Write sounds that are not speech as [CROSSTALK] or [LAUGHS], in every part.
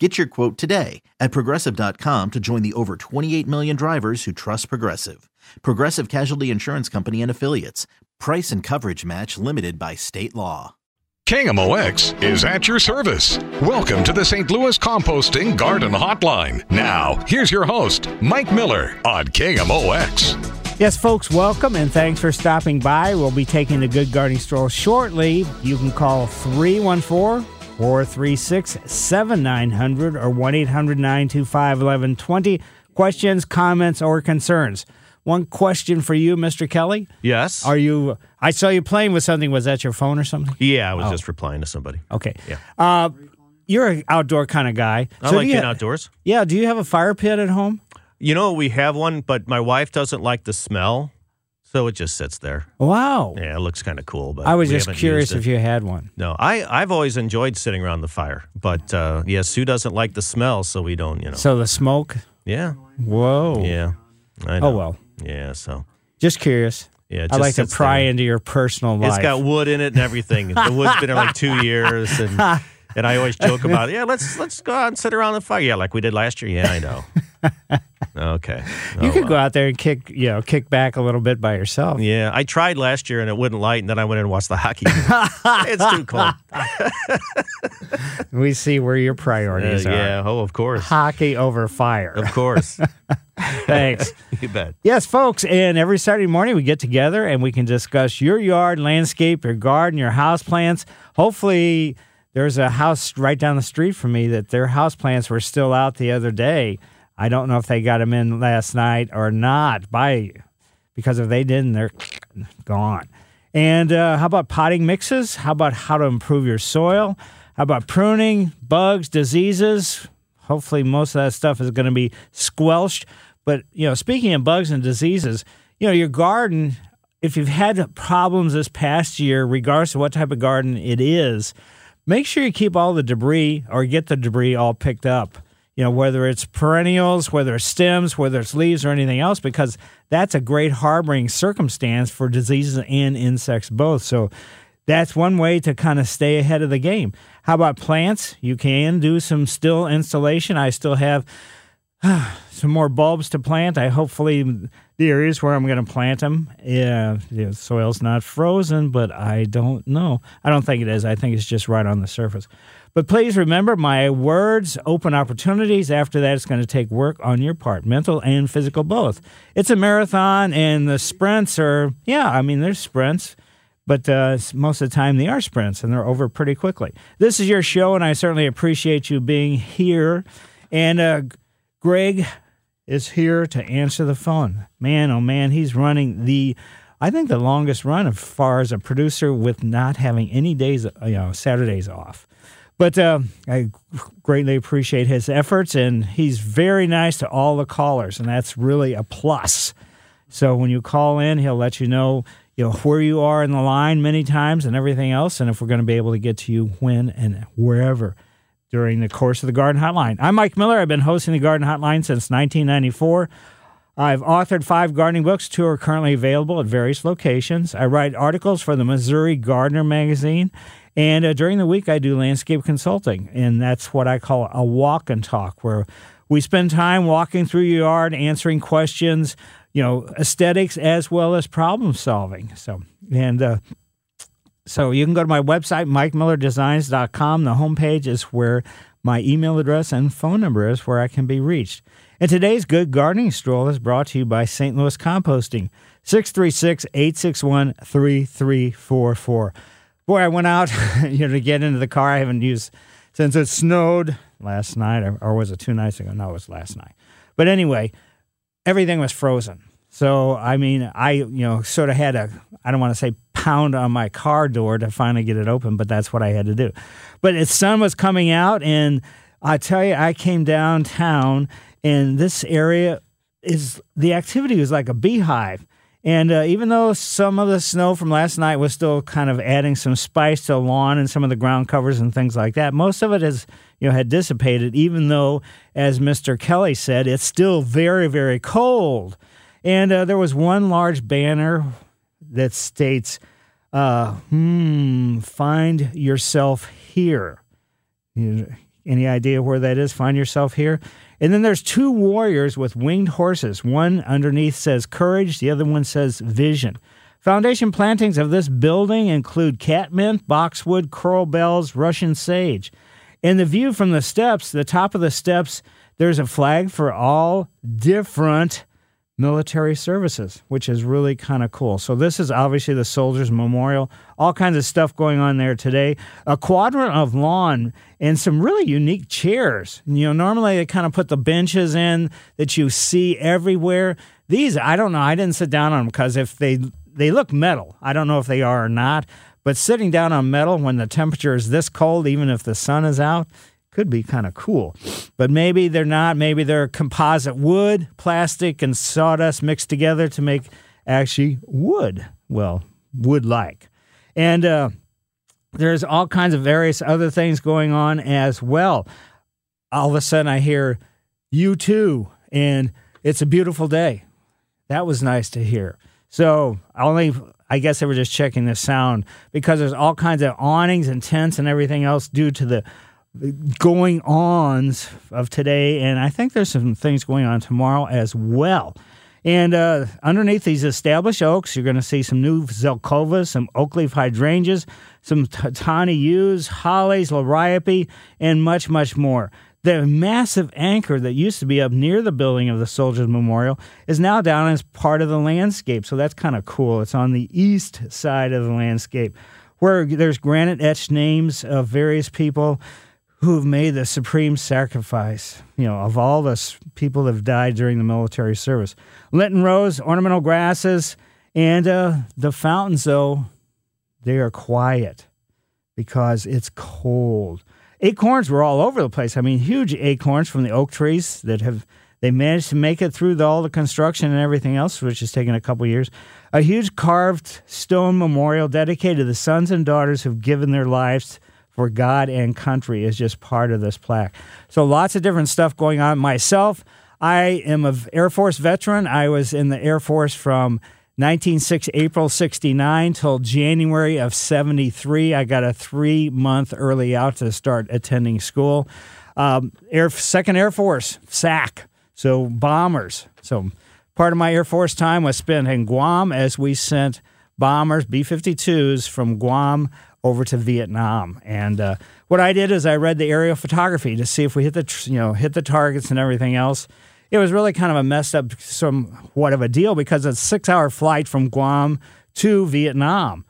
Get your quote today at progressive.com to join the over 28 million drivers who trust Progressive. Progressive Casualty Insurance Company and Affiliates. Price and coverage match limited by state law. KMOX is at your service. Welcome to the St. Louis Composting Garden Hotline. Now, here's your host, Mike Miller on KMOX. Yes, folks, welcome and thanks for stopping by. We'll be taking the Good Gardening Stroll shortly. You can call 314 436 7900 or 1 800 925 1120. Questions, comments, or concerns. One question for you, Mr. Kelly. Yes. Are you, I saw you playing with something. Was that your phone or something? yeah, I was Oh. just replying to somebody. Okay. Yeah. Uh, you're an outdoor kind of guy. I So like being ha- outdoors. Yeah. Do you have a fire pit at home? You know, we have one, but my wife doesn't like the smell, so it just sits there. Wow. Yeah, it looks kind of cool, but I was just curious if you had one. No, I I've always enjoyed sitting around the fire, but uh, yeah, Sue doesn't like the smell, so we don't. You know. So the smoke? yeah. Whoa. Yeah. I know. Oh, well. Yeah. So. Just curious. Yeah. I like to pry there. into your personal life. It's got wood in it and everything. the wood's been there like two [LAUGHS] years, and and I always joke about, it. yeah, let's let's go out and sit around the fire, yeah, like we did last year. Yeah, I know. Okay. you Oh, could well. go out there and kick, you know, kick back a little bit by yourself. Yeah, I tried last year and it wouldn't light, and then I went in and watched the hockey. game. [LAUGHS] it's too cold. We see where your Uh, priorities are. yeah. Oh, of course. Hockey over fire. Of course. [LAUGHS] Thanks. [LAUGHS] you bet. Yes, folks, and every Saturday morning we get together and we can discuss your yard, landscape, your garden, your house plants. Hopefully, there's a house right down the street from me that their house plants were still out the other day. I don't know if they got them in last night or not. By because if they didn't, they're gone. And uh, how about potting mixes? How about how to improve your soil? How about pruning, bugs, diseases? Hopefully, most of that stuff is going to be squelched. But you know, speaking of bugs and diseases, you know, your garden. If you've had problems this past year, regardless of what type of garden it is, make sure you keep all the debris or get the debris all picked up. You know, whether it's perennials, whether it's stems, whether it's leaves or anything else, because that's a great harboring circumstance for diseases and insects both. So that's one way to kind of stay ahead of the game. How about plants? You can do some still installation. I still have [SIGHS] some more bulbs to plant. I hopefully the areas where I'm going to plant them, yeah, the soil's not frozen, but I don't know. I don't think it is. I think it's just right on the surface. But please remember, my words open opportunities. After that, it's going to take work on your part, mental and physical both. It's a marathon, and the sprints are, yeah, I mean, there's sprints, but uh, most of the time they are sprints, and they're over pretty quickly. This is your show, and I certainly appreciate you being here. And uh, Greg is here to answer the phone. Man, oh man, he's running the, I think the longest run as far as a producer with not having any days, you know, Saturdays off. But uh, I greatly appreciate his efforts, and he's very nice to all the callers, and that's really a plus. So when you call in, he'll let you know, you know where you are in the line many times and everything else, and if we're going to be able to get to you when and wherever during the course of the Garden Hotline. I'm Mike Miller. I've been hosting the Garden Hotline since 1994. I've authored five gardening books. Two are currently available at various locations. I write articles for the Missouri Gardener magazine. And uh, during the week, I do landscape consulting. And that's what I call a walk and talk, where we spend time walking through your yard, answering questions, you know, aesthetics as well as problem solving. So, and, uh, so you can go to my website, mikemillerdesigns.com. The homepage is where my email address and phone number is where I can be reached. And today's Good Gardening Stroll is brought to you by St. Louis Composting, 636 861 3344. Boy, I went out [LAUGHS] you know, to get into the car. I haven't used since it snowed last night, or, or was it two nights ago? No, it was last night. But anyway, everything was frozen. So I mean, I you know sort of had a I don't want to say pound on my car door to finally get it open, but that's what I had to do. But the sun was coming out, and I tell you, I came downtown, and this area is the activity was like a beehive. And uh, even though some of the snow from last night was still kind of adding some spice to the lawn and some of the ground covers and things like that, most of it has you know had dissipated. Even though, as Mr. Kelly said, it's still very very cold. And uh, there was one large banner that states, uh, "Hmm, find yourself here." Any idea where that is? Find yourself here. And then there's two warriors with winged horses. One underneath says courage, the other one says vision. Foundation plantings of this building include catmint, boxwood, coral bells, Russian sage. In the view from the steps, the top of the steps, there's a flag for all different military services, which is really kind of cool. So this is obviously the Soldiers Memorial. All kinds of stuff going on there today. A quadrant of lawn and some really unique chairs. You know, normally they kind of put the benches in that you see everywhere. These, I don't know. I didn't sit down on them because if they they look metal, I don't know if they are or not. But sitting down on metal when the temperature is this cold, even if the sun is out, could be kind of cool. But maybe they're not. Maybe they're composite wood, plastic, and sawdust mixed together to make actually wood. Well, wood like. And uh, there's all kinds of various other things going on as well. All of a sudden, I hear you too, and it's a beautiful day. That was nice to hear. So only I guess they were just checking the sound because there's all kinds of awnings and tents and everything else due to the going ons of today, and I think there's some things going on tomorrow as well. And uh, underneath these established oaks, you're going to see some new zelkovas, some oak leaf hydrangeas, some Taunton yews, hollies, liriope, and much, much more. The massive anchor that used to be up near the building of the Soldiers Memorial is now down as part of the landscape. So that's kind of cool. It's on the east side of the landscape where there's granite etched names of various people who have made the supreme sacrifice, you know, of all the people that have died during the military service. Lenten rose, ornamental grasses, and uh, the fountains, though, they are quiet because it's cold. Acorns were all over the place. I mean, huge acorns from the oak trees that have they managed to make it through the, all the construction and everything else, which has taken a couple years. A huge carved stone memorial dedicated to the sons and daughters who've given their lives for God and country is just part of this plaque. So lots of different stuff going on. Myself, I am an Air Force veteran. I was in the Air Force from 1960 April 69 till January of 73. I got a three month early out to start attending school. Um, Air Second Air Force SAC, so bombers. So part of my Air Force time was spent in Guam as we sent bombers B 52s from Guam over to Vietnam. And uh, what I did is I read the aerial photography to see if we hit the you know hit the targets and everything else. It was really kind of a messed up somewhat of a deal because it's a six hour flight from Guam to Vietnam.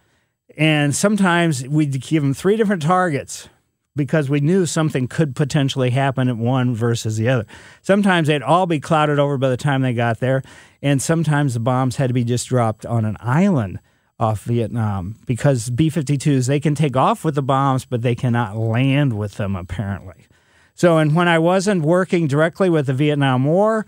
And sometimes we'd give them three different targets because we knew something could potentially happen at one versus the other. Sometimes they'd all be clouded over by the time they got there, and sometimes the bombs had to be just dropped on an island off Vietnam because B 52s, they can take off with the bombs, but they cannot land with them apparently. So, and when I wasn't working directly with the Vietnam War,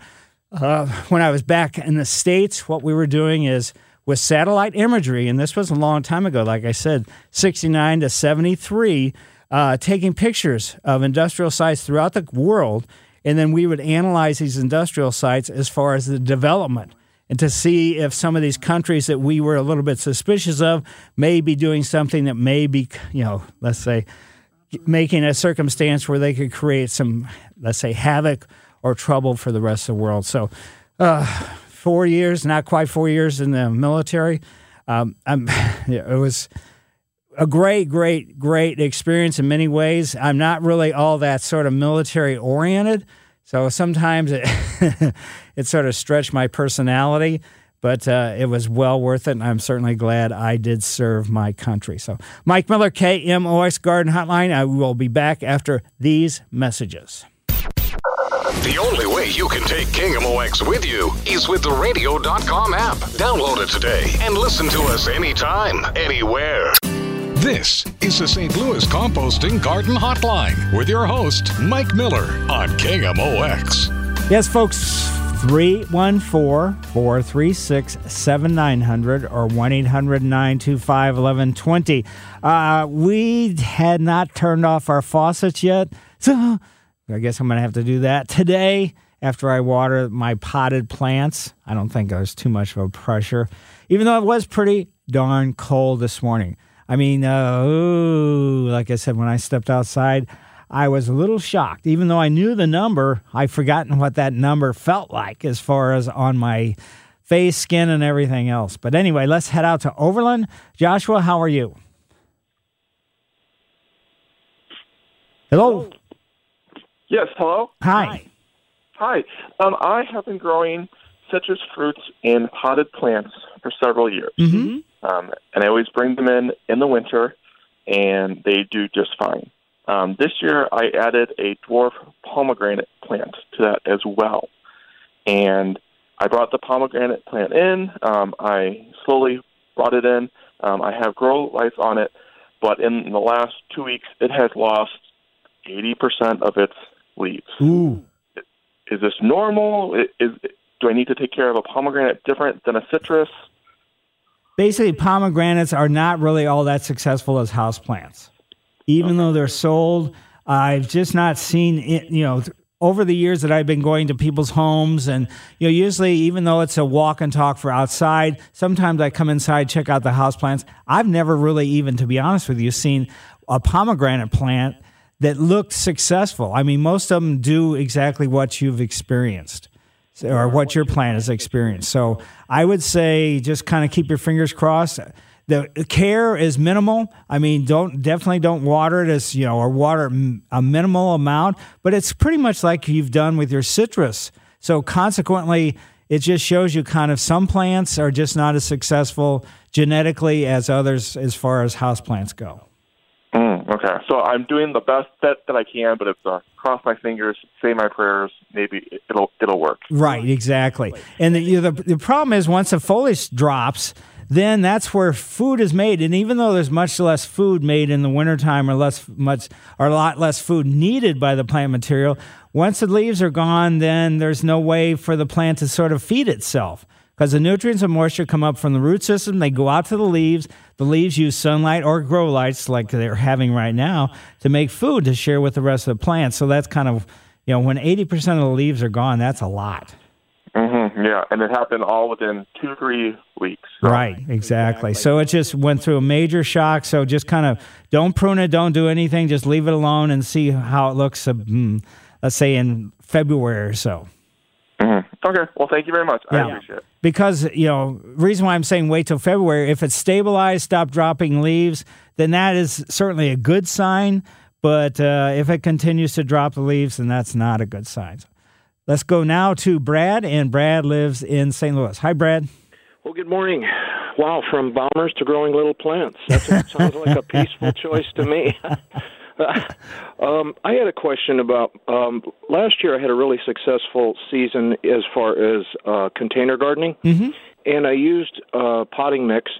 uh, when I was back in the States, what we were doing is with satellite imagery, and this was a long time ago, like I said, 69 to 73, uh, taking pictures of industrial sites throughout the world. And then we would analyze these industrial sites as far as the development and to see if some of these countries that we were a little bit suspicious of may be doing something that may be, you know, let's say, making a circumstance where they could create some, let's say, havoc or trouble for the rest of the world. So, uh, four years, not quite four years in the military. Um, [LAUGHS] it was a great, great, great experience in many ways. I'm not really all that sort of military oriented, so sometimes it [LAUGHS] it sort of stretched my personality. But uh, it was well worth it, and I'm certainly glad I did serve my country. So, Mike Miller, KMOX Garden Hotline. I will be back after these messages. The only way you can take KMOX with you is with the radio.com app. Download it today and listen to us anytime, anywhere. This is the St. Louis Composting Garden Hotline with your host, Mike Miller on KMOX. Yes, folks, 314 436 7900 or 1 800 925 1120. Uh, We had not turned off our faucets yet, so I guess I'm going to have to do that today after I water my potted plants. I don't think there's too much of a pressure, even though it was pretty darn cold this morning. I mean, uh, ooh, like I said, when I stepped outside, I was a little shocked. Even though I knew the number, I've forgotten what that number felt like as far as on my face, skin, and everything else. But anyway, let's head out to Overland. Joshua, how are you? Hello. Yes, hello. Hi. Hi. Um, I have been growing citrus fruits in potted plants for several years, Mm-hmm. um, and I always bring them in in the winter, and they do just fine. Um, this year, I added a dwarf pomegranate plant to that as well, and I brought the pomegranate plant in. Um, I slowly brought it in. Um, I have grow lights on it, but in the last two weeks, it has lost eighty percent of its leaves Ooh. is this normal? Is do I need to take care of a pomegranate different than a citrus? Basically, pomegranates are not really all that successful as houseplants. Even though they're sold, I've just not seen it, you know, over the years that I've been going to people's homes and you know usually even though it's a walk and talk for outside sometimes I come inside check out the house plants I've never really even to be honest with you seen a pomegranate plant that looked successful I mean most of them do exactly what you've experienced or what your plant has experienced. So I would say just kind of keep your fingers crossed. The care is minimal. I mean, don't definitely don't water it as you know, or water a minimal amount. But it's pretty much like you've done with your citrus. So consequently, it just shows you kind of some plants are just not as successful genetically as others as far as house plants go. Mm, okay, so I'm doing the best that, that I can, but it's uh, cross my fingers, say my prayers. Maybe it- it'll it'll work. Right, exactly. And the, you know, the the problem is once the foliage drops, then that's where food is made. And even though there's much less food made in the wintertime or less much or a lot less food needed by the plant material, once the leaves are gone, then there's no way for the plant to sort of feed itself. Because the nutrients and moisture come up from the root system, they go out to the leaves. The leaves use sunlight or grow lights like they're having right now to make food to share with the rest of the plant. So that's kind of, you know, when 80% of the leaves are gone, that's a lot. hmm yeah, and it happened all within two three weeks. Right, exactly. So it just went through a major shock. So just kind of don't prune it, don't do anything, just leave it alone and see how it looks. Uh, mm, let's say in February or so. Mhm. Okay, well, thank you very much. I Yeah. appreciate it. Because you know, reason why I'm saying wait till February. If it's stabilized, stop dropping leaves, then that is certainly a good sign. But uh, if it continues to drop the leaves, then that's not a good sign. Let's go now to Brad, and Brad lives in St. Louis. Hi, Brad. Well, good morning. Wow, from bombers to growing little plants. That sounds [LAUGHS] like a peaceful choice to me. [LAUGHS] um, I had a question about um, last year. I had a really successful season as far as uh, container gardening, mm-hmm. and I used uh, potting mix.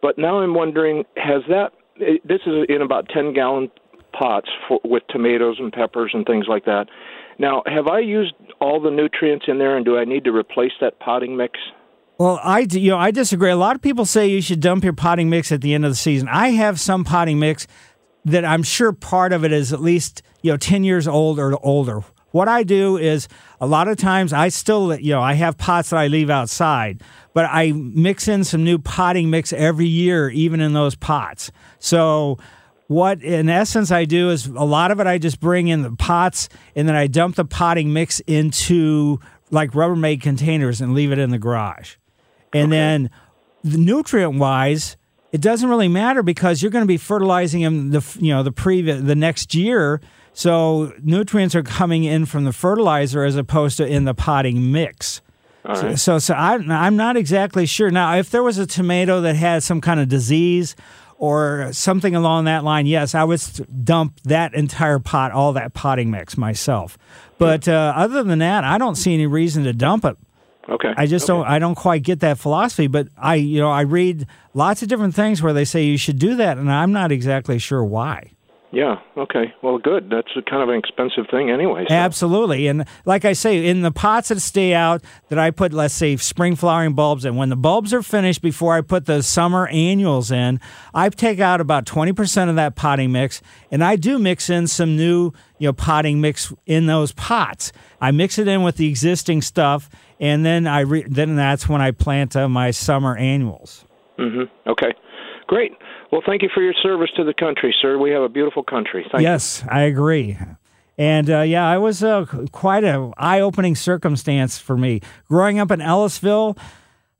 But now I'm wondering, has that? This is in about ten gallon pots for, with tomatoes and peppers and things like that. Now, have I used all the nutrients in there, and do I need to replace that potting mix? Well, I you know I disagree. A lot of people say you should dump your potting mix at the end of the season. I have some potting mix that I'm sure part of it is at least you know ten years old or older. What I do is a lot of times I still you know I have pots that I leave outside, but I mix in some new potting mix every year, even in those pots. So what in essence I do is a lot of it I just bring in the pots and then I dump the potting mix into like Rubbermaid containers and leave it in the garage. And then the nutrient wise, it doesn't really matter because you're going to be fertilizing them the you know the previous the next year. So nutrients are coming in from the fertilizer as opposed to in the potting mix. So, so, so I, I'm not exactly sure. Now, if there was a tomato that had some kind of disease or something along that line, yes, I would dump that entire pot, all that potting mix myself. But uh, other than that, I don't see any reason to dump it. Okay. I just don't. I don't quite get that philosophy. But I, you know, I read lots of different things where they say you should do that, and I'm not exactly sure why. Yeah. Okay. Well, good. That's a kind of an expensive thing, anyway. So. Absolutely. And like I say, in the pots that stay out, that I put, let's say, spring flowering bulbs in, when the bulbs are finished before I put the summer annuals in, I take out about 20% of that potting mix, and I do mix in some new, you know, potting mix in those pots. I mix it in with the existing stuff, and then I re- then that's when I plant uh, my summer annuals. Mm-hmm. Okay. Great. Well, thank you for your service to the country, sir. We have a beautiful country. Thank yes, I agree. And uh, yeah, it was uh, quite a eye-opening circumstance for me growing up in Ellisville.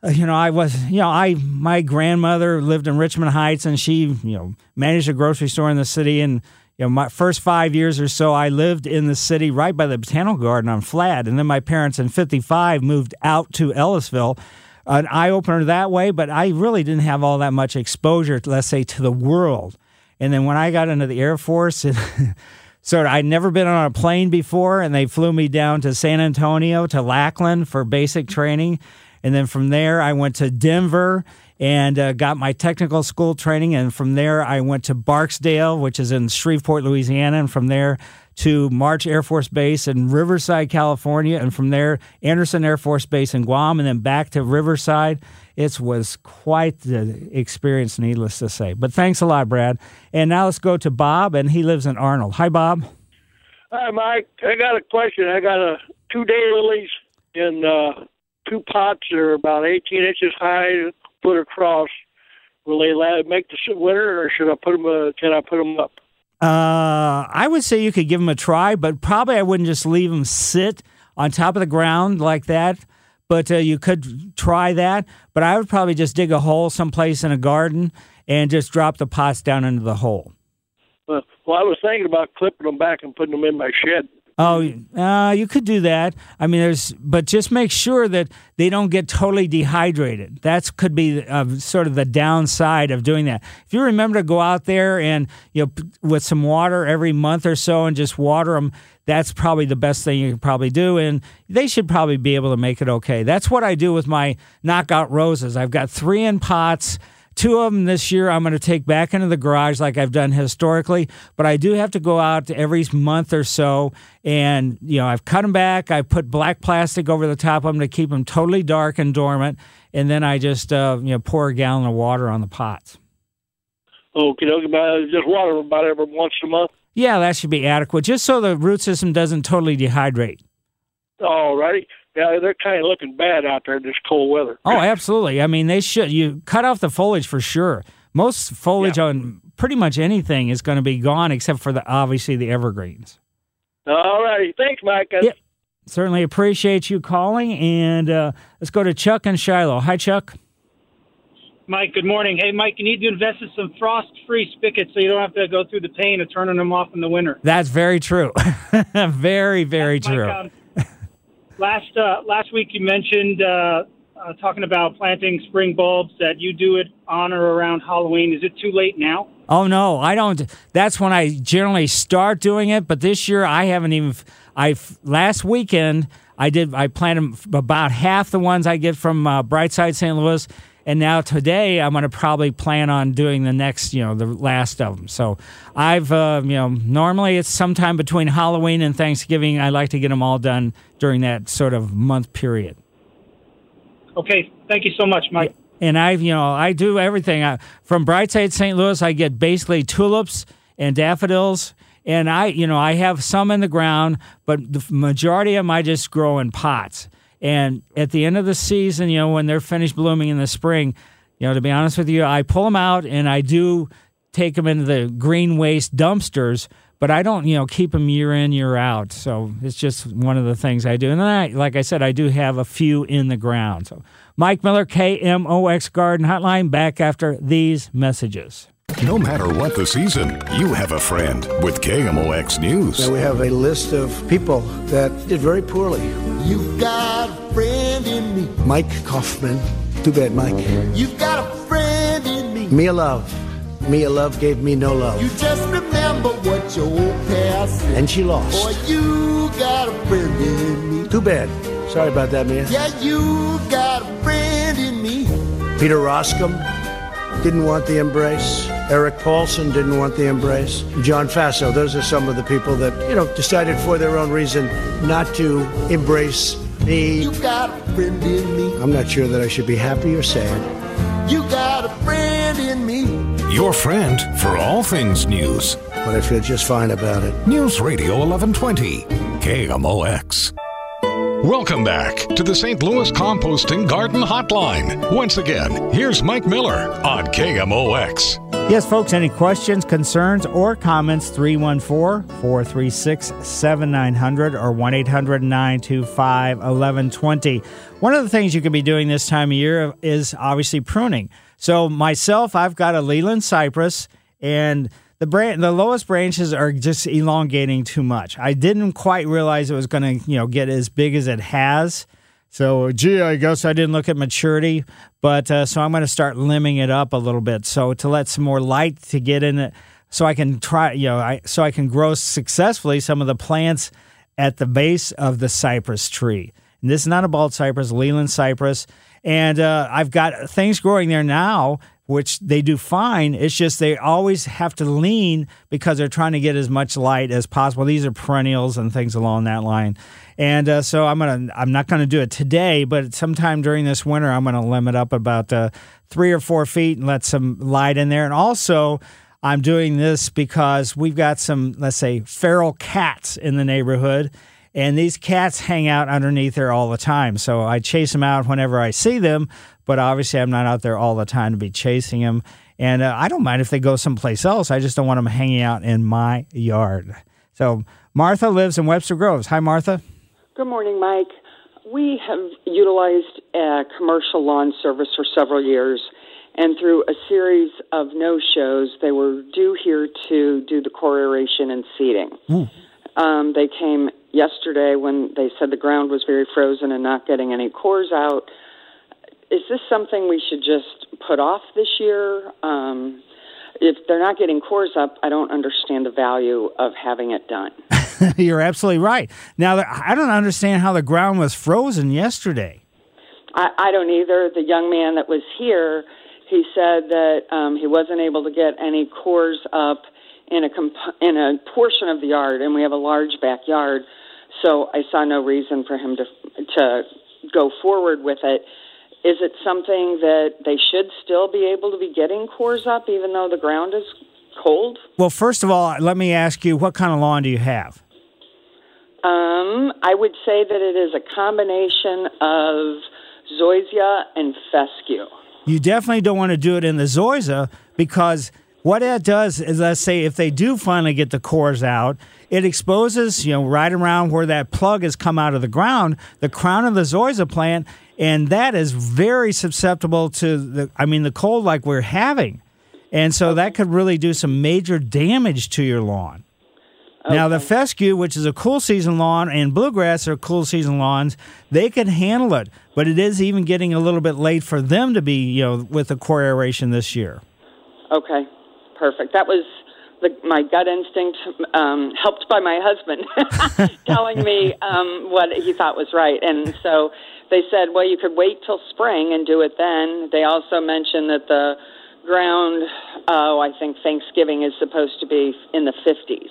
Uh, you know, I was, you know, I my grandmother lived in Richmond Heights, and she, you know, managed a grocery store in the city. And you know, my first five years or so, I lived in the city right by the botanical garden on Flad. And then my parents in '55 moved out to Ellisville an eye opener that way, but I really didn't have all that much exposure, let's say, to the world. And then when I got into the Air Force, [LAUGHS] sort of, I'd never been on a plane before, and they flew me down to San Antonio to Lackland for basic training. And then from there, I went to Denver and uh, got my technical school training. And from there, I went to Barksdale, which is in Shreveport, Louisiana. And from there, to March Air Force Base in Riverside, California, and from there, Andersen Air Force Base in Guam, and then back to Riverside. It was quite the experience, needless to say. But thanks a lot, Brad. And now let's go to Bob, and he lives in Arnold. Hi, Bob. Hi, Mike. I got a question. I got a two daylilies in uh, two pots. They're about 18 inches high, put across. Will they make the winter, or should I put them? Uh, can I put them up? Uh, I would say you could give them a try, but probably I wouldn't just leave them sit on top of the ground like that. But uh, you could try that. But I would probably just dig a hole someplace in a garden and just drop the pots down into the hole. Well, well I was thinking about clipping them back and putting them in my shed. Oh, uh, you could do that. I mean, there's, but just make sure that they don't get totally dehydrated. That could be uh, sort of the downside of doing that. If you remember to go out there and you know with some water every month or so and just water them, that's probably the best thing you could probably do. And they should probably be able to make it okay. That's what I do with my knockout roses. I've got three in pots. Two of them this year I'm going to take back into the garage like I've done historically, but I do have to go out every month or so and, you know, I've cut them back. I put black plastic over the top of them to keep them totally dark and dormant. And then I just, uh, you know, pour a gallon of water on the pots. Okay, okay, just water about every once a month? Yeah, that should be adequate, just so the root system doesn't totally dehydrate. All righty yeah, they're kind of looking bad out there in this cold weather. Oh, absolutely. I mean, they should. You cut off the foliage for sure. Most foliage yeah. on pretty much anything is going to be gone except for the obviously the evergreens. All righty. Thanks, Mike. Yeah, certainly appreciate you calling. And uh, let's go to Chuck and Shiloh. Hi, Chuck. Mike, good morning. Hey, Mike, you need to invest in some frost-free spigots so you don't have to go through the pain of turning them off in the winter. That's very true. [LAUGHS] very, very That's true. Last uh, last week you mentioned uh, uh, talking about planting spring bulbs that you do it on or around Halloween. Is it too late now? Oh no, I don't. That's when I generally start doing it. But this year I haven't even. I last weekend I did. I planted about half the ones I get from uh, Brightside St. Louis, and now today, I'm going to probably plan on doing the next, you know, the last of them. So I've, uh, you know, normally it's sometime between Halloween and Thanksgiving. I like to get them all done during that sort of month period. Okay. Thank you so much, Mike. And I, you know, I do everything. I, from Brightside St. Louis, I get basically tulips and daffodils and I, you know, I have some in the ground, but the majority of them I just grow in pots. And at the end of the season, you know, when they're finished blooming in the spring, you know, to be honest with you, I pull them out and I do take them into the green waste dumpsters, but I don't, you know, keep them year in, year out. So it's just one of the things I do. And then, I, like I said, I do have a few in the ground. So Mike Miller, KMOX Garden Hotline, back after these messages. No matter what the season, you have a friend with KMOX News. Now we have a list of people that did very poorly. You've got a friend in me. Mike Coffman. Too bad, Mike. You've got a friend in me. Mia Love. Mia Love gave me no love. You just remember what your old past said. And she lost. Boy, you got a friend in me. Too bad. Sorry about that, Mia. Yeah, you got a friend in me. Peter Roskam didn't want the embrace. Erik Paulsen didn't want the embrace. John Faso. Those are some of the people that, you know, decided for their own reason not to embrace me. You got a friend in me. I'm not sure that I should be happy or sad, You got a friend in me. Your friend for all things news. but I feel just fine about it. News Radio 1120. KMOX. Welcome back to the St. Louis Composting Garden Hotline. Once again, here's Mike Miller on KMOX. Yes, folks, any questions, concerns, or comments, 314 436 7900 or 1 800 925 1120. One of the things you could be doing this time of year is obviously pruning. So, myself, I've got a Leyland cypress, and the bran- the lowest branches are just elongating too much. I didn't quite realize it was going to, you know, get as big as it has. So, gee, I guess I didn't look at maturity, but uh, so I'm going to start limbing it up a little bit, so to let some more light to get in it, so I can try, you know, I, so I can grow successfully some of the plants at the base of the cypress tree. And this is not a bald cypress, Leyland cypress, and uh, I've got things growing there now, which they do fine. It's just they always have to lean because they're trying to get as much light as possible. These are perennials and things along that line. And uh, so I'm gonna I'm not gonna do it today, but sometime during this winter I'm gonna limit up about uh, three or four feet and let some light in there. And also I'm doing this because we've got some let's say feral cats in the neighborhood. And these cats hang out underneath there all the time. So I chase them out whenever I see them, but obviously I'm not out there all the time to be chasing them. And uh, I don't mind if they go someplace else. I just don't want them hanging out in my yard. So Martha lives in Webster Groves. Hi, Martha. Good morning, Mike. We have utilized a commercial lawn service for several years, and through a series of no shows, they were due here to do the core aeration and seeding. Um, they came yesterday when they said the ground was very frozen and not getting any cores out. Is this something we should just put off this year? Um, if they're not getting cores up, I don't understand the value of having it done. [LAUGHS] You're absolutely right. Now, I don't understand how the ground was frozen yesterday. I, I don't either. The young man that was here, he said that um, he wasn't able to get any cores up in a comp- in a portion of the yard, and we have a large backyard, so I saw no reason for him to to go forward with it. Is it something that they should still be able to be getting cores up, even though the ground is cold? Well, first of all, let me ask you what kind of lawn do you have? Um, I would say that it is a combination of zoysia and fescue. You definitely don't want to do it in the zoysia because what that does is, let's say, if they do finally get the cores out, it exposes, you know, right around where that plug has come out of the ground, the crown of the zoysia plant, and that is very susceptible to the, I mean, the cold like we're having. And so that could really do some major damage to your lawn. Now, the fescue, which is a cool season lawn, and bluegrass are cool season lawns, they can handle it. But it is even getting a little bit late for them to be, you know, with the core aeration this year. Okay, perfect. That was the, my gut instinct, um, helped by my husband [LAUGHS] telling me um, what he thought was right. And so they said, well, you could wait till spring and do it then. They also mentioned that the ground, oh, I think Thanksgiving is supposed to be in the 50s.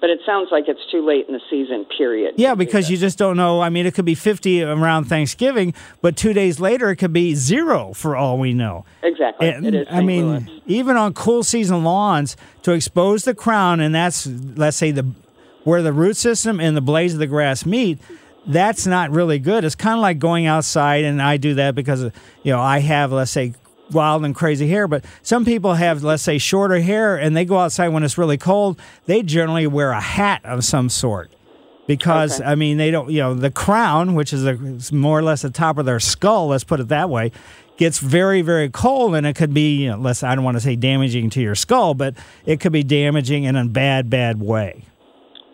But it sounds like it's too late in the season, period. Yeah, because you just don't know. I mean, it could be 50 around Thanksgiving, but two days later it could be zero for all we know. Exactly. And, it is I mean, Louis. even on cool season lawns, to expose the crown, and that's let's say the where the root system and the blades of the grass meet. That's not really good. It's kind of like going outside, and I do that because you know I have let's say wild and crazy hair, but some people have let's say shorter hair, and they go outside when it's really cold. They generally wear a hat of some sort because I mean they don't you know the crown, which is a, more or less the top of their skull. Let's put it that way. Gets very, very cold, and it could be, you know, less. I don't want to say damaging to your skull, but it could be damaging in a bad, bad way.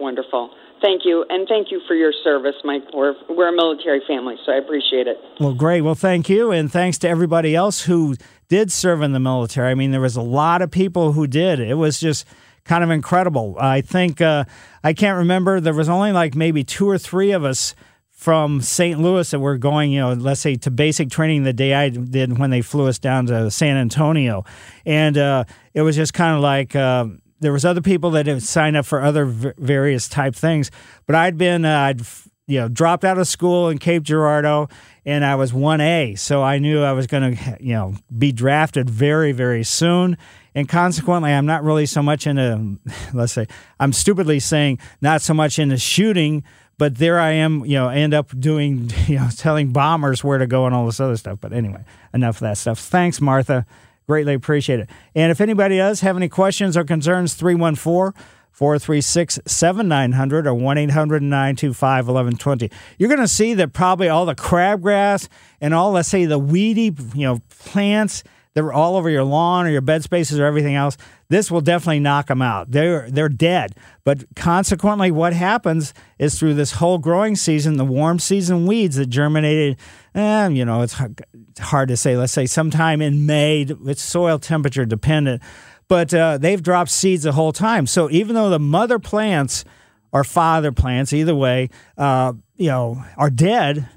Wonderful. Thank you, and thank you for your service, Mike. We're we're a military family, so I appreciate it. Well, great. Well, thank you, and thanks to everybody else who did serve in the military. I mean, there was a lot of people who did. It was just kind of incredible. I think uh, I can't remember. There was only like maybe two or three of us from St. Louis that were going, you know, let's say to basic training the day I did when they flew us down to San Antonio, and uh, it was just kind of like. Uh, there was other people that had signed up for other v- various type things, but I'd been uh, I'd you know dropped out of school in Cape Girardeau, and I was one A, so I knew I was going to you know be drafted very very soon, and consequently I'm not really so much into [LAUGHS] let's say I'm stupidly saying not so much into shooting. But there I am, you know, end up doing, [LAUGHS] you know, telling bombers where to go and all this other stuff. But anyway, enough of that stuff. Thanks, Martha. Greatly appreciate it. And if anybody does have any questions or concerns, 314 436 7900 or 1 800 925 1120. You're going to see that probably all the crabgrass and all, let's say, the weedy, you know, plants that are all over your lawn or your bed spaces or everything else, this will definitely knock them out. They're they're dead. But consequently, what happens is through this whole growing season, the warm season weeds that germinated, eh, you know, it's hard to say. Let's say sometime in May, it's soil temperature dependent, but uh, they've dropped seeds the whole time. So even though the mother plants or father plants, either way, uh, you know, are dead,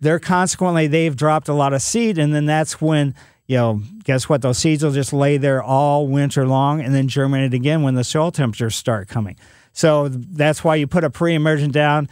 they're consequently they've dropped a lot of seed, and then that's when you know, guess what? Those seeds will just lay there all winter long and then germinate again when the soil temperatures start coming. So that's why you put a pre-emergent down.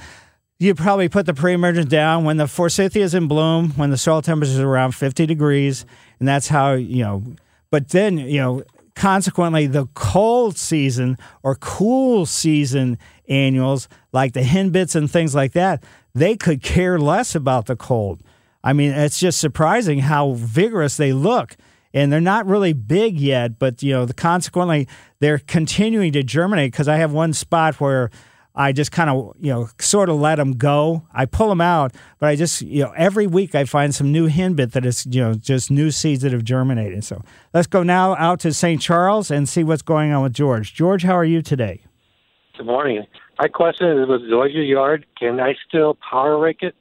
You probably put the pre-emergent down when the forsythia is in bloom, when the soil temperature is around 50 degrees, and that's how you know. But then you know, consequently, the cold season or cool season annuals like the henbits and things like that, they could care less about the cold. I mean, it's just surprising how vigorous they look. And they're not really big yet, but you know, the, consequently, they're continuing to germinate. Because I have one spot where I just kind of, you know, sort of let them go. I pull them out, but I just, you know, every week I find some new henbit that is, you know, just new seeds that have germinated. So let's go now out to St. Charles and see what's going on with George. George, how are you today? Good morning. My question is with Zoysia yard, can I still power rake it?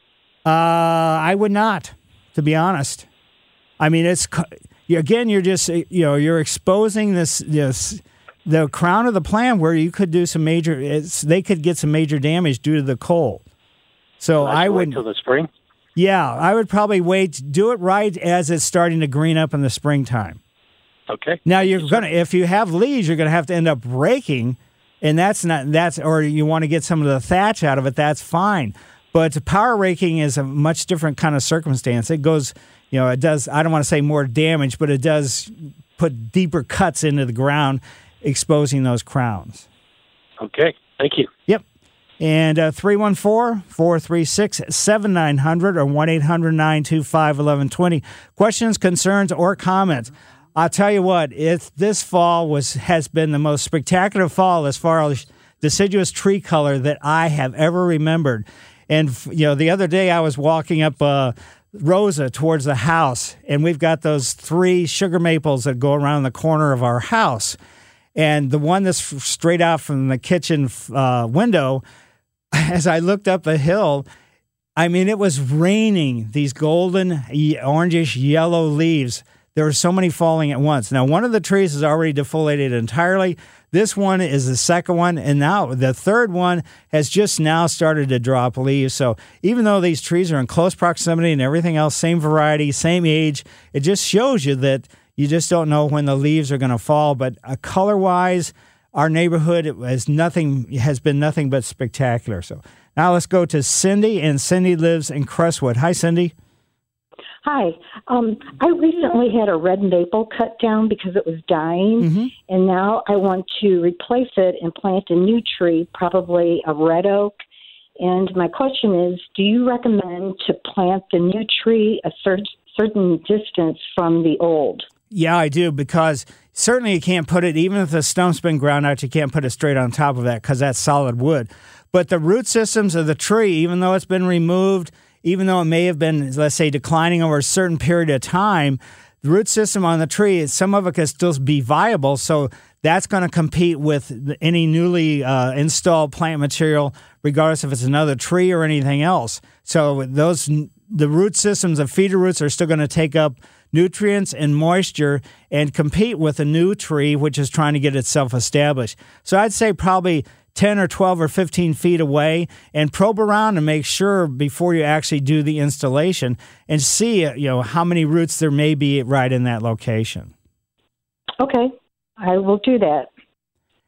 Uh, I would not, to be honest. I mean, it's again, you're just you know you're exposing this this the crown of the plant where you could do some major. It's, they could get some major damage due to the cold. So I would until the spring. Yeah, I would probably wait. Do it right as it's starting to green up in the springtime. Okay. Now you're gonna if you have leaves, you're gonna have to end up raking, and that's not that's or you want to get some of the thatch out of it. That's fine. But power raking is a much different kind of circumstance. It goes, you know, it does, I don't want to say more damage, but it does put deeper cuts into the ground, exposing those crowns. Okay. Thank you. Yep. And uh, 314 436 7900 or 1 800 925 1120. Questions, concerns, or comments. I'll tell you what, it, this fall was has been the most spectacular fall as far as deciduous tree color that I have ever remembered. And you know, the other day I was walking up uh, Rosa towards the house, and we've got those three sugar maples that go around the corner of our house. And the one that's straight out from the kitchen uh, window, [LAUGHS] as I looked up the hill, I mean, it was raining these golden, orangish yellow leaves. There were so many falling at once. Now, one of the trees is already defoliated entirely. This one is the second one, and now the third one has just now started to drop leaves. So even though these trees are in close proximity and everything else, same variety, same age, it just shows you that you just don't know when the leaves are going to fall. But uh, color wise, our neighborhood has nothing has been nothing but spectacular. So now let's go to Cindy, and Cindy lives in Crestwood. Hi, Cindy. Hi. Um, I recently had a red maple cut down because it was dying, mm-hmm. and now I want to replace it and plant a new tree, probably a red oak. And my question is do you recommend to plant the new tree a cer- certain distance from the old? Yeah, I do because certainly you can't put it, even if the stump's been ground out, you can't put it straight on top of that because that's solid wood. But the root systems of the tree, even though it's been removed, even though it may have been, let's say, declining over a certain period of time, the root system on the tree, some of it can still be viable. So that's going to compete with any newly uh, installed plant material, regardless if it's another tree or anything else. So those the root systems of feeder roots are still going to take up nutrients and moisture and compete with a new tree which is trying to get itself established. So I'd say probably 10 or 12 or 15 feet away and probe around and make sure before you actually do the installation and see you know how many roots there may be right in that location. Okay, I will do that.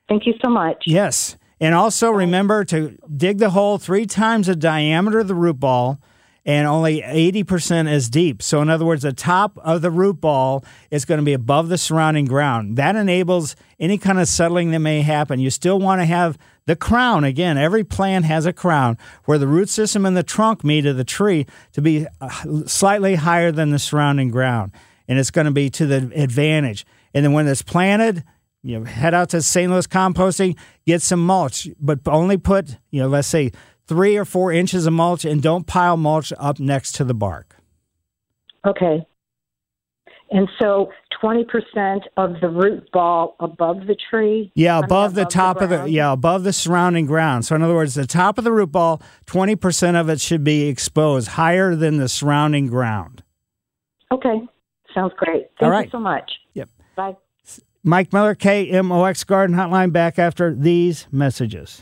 Thank you so much. Yes. And also remember to dig the hole three times the diameter of the root ball and only 80% is deep. So, in other words, the top of the root ball is going to be above the surrounding ground. That enables any kind of settling that may happen. You still want to have the crown. Again, every plant has a crown where the root system and the trunk meet of the tree to be uh, slightly higher than the surrounding ground. And it's going to be to the advantage. And then when it's planted, you know, head out to St. Louis composting, get some mulch, but only put, you know, let's say three or four inches of mulch and don't pile mulch up next to the bark. Okay. And so 20% of the root ball above the tree? Yeah, above the top the of the yeah, above the surrounding ground. So in other words, the top of the root ball, 20% of it should be exposed higher than the surrounding ground. Okay. Sounds great. Thank All right. you so much. Yep. Bye. Mike Miller, KMOX Garden Hotline, back after these messages.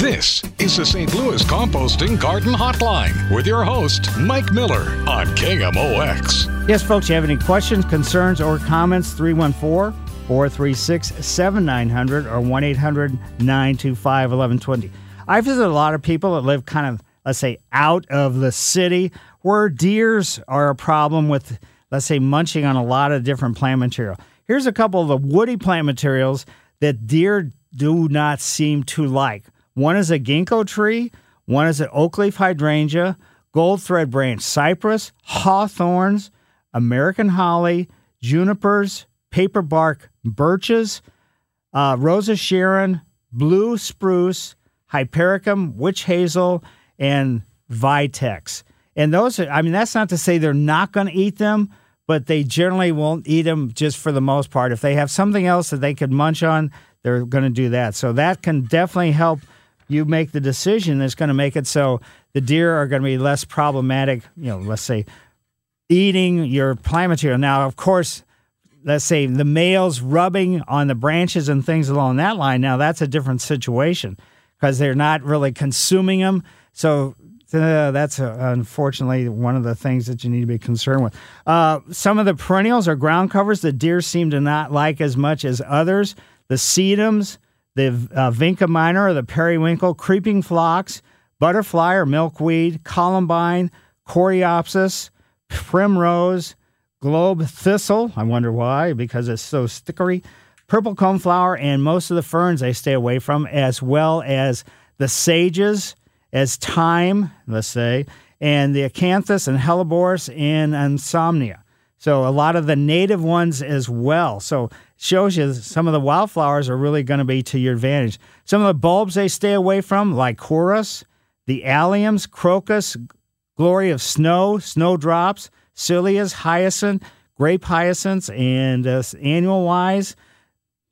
This is the St. Louis Composting Garden Hotline with your host, Mike Miller on KMOX. Yes, folks, you have any questions, concerns, or comments? 314 436 7900 or 1 800 925 1120. I visit a lot of people that live kind of, let's say, out of the city where deers are a problem with, let's say, munching on a lot of different plant material. Here's a couple of the woody plant materials that deer do not seem to like. One is a ginkgo tree, one is an oak leaf hydrangea, gold thread branch cypress, hawthorns, American holly, junipers, paper bark birches, uh, Rose of Sharon, blue spruce, hypericum, witch hazel, and vitex. And those, are, I mean, that's not to say they're not going to eat them, but they generally won't eat them just for the most part. If they have something else that they could munch on, they're going to do that. So that can definitely help you make the decision that's going to make it so the deer are going to be less problematic, you know, let's say eating your plant material. Now, of course, let's say the males rubbing on the branches and things along that line. Now, that's a different situation because they're not really consuming them. So uh, that's uh, unfortunately one of the things that you need to be concerned with. Uh, some of the perennials or ground covers that deer seem to not like as much as others. The sedums, the uh, vinca minor or the periwinkle, creeping phlox, butterfly or milkweed, columbine, coreopsis, primrose, globe thistle. I wonder why, because it's so stickery. Purple coneflower and most of the ferns I stay away from, as well as the sages, as thyme, let's say, and the acanthus and hellebores and insomnia. So a lot of the native ones as well. So shows you some of the wildflowers are really going to be to your advantage. Some of the bulbs they stay away from, like chorus, the alliums, crocus, glory of snow, snowdrops, scillas, hyacinth, grape hyacinths, and uh, annual wise.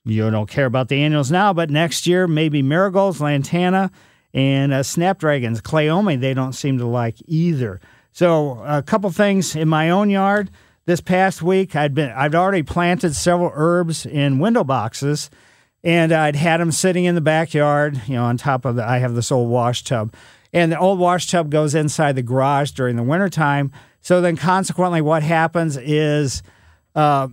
You don't care about the annuals now, but next year maybe marigolds, lantana, and uh, snapdragons. Cleome they don't seem to like either. So a couple things in my own yard this past week. I'd been I'd already planted several herbs in window boxes, and I'd had them sitting in the backyard. You know, on top of the I have this old wash tub, and the old wash tub goes inside the garage during the wintertime. So then, consequently, what happens is. Uh,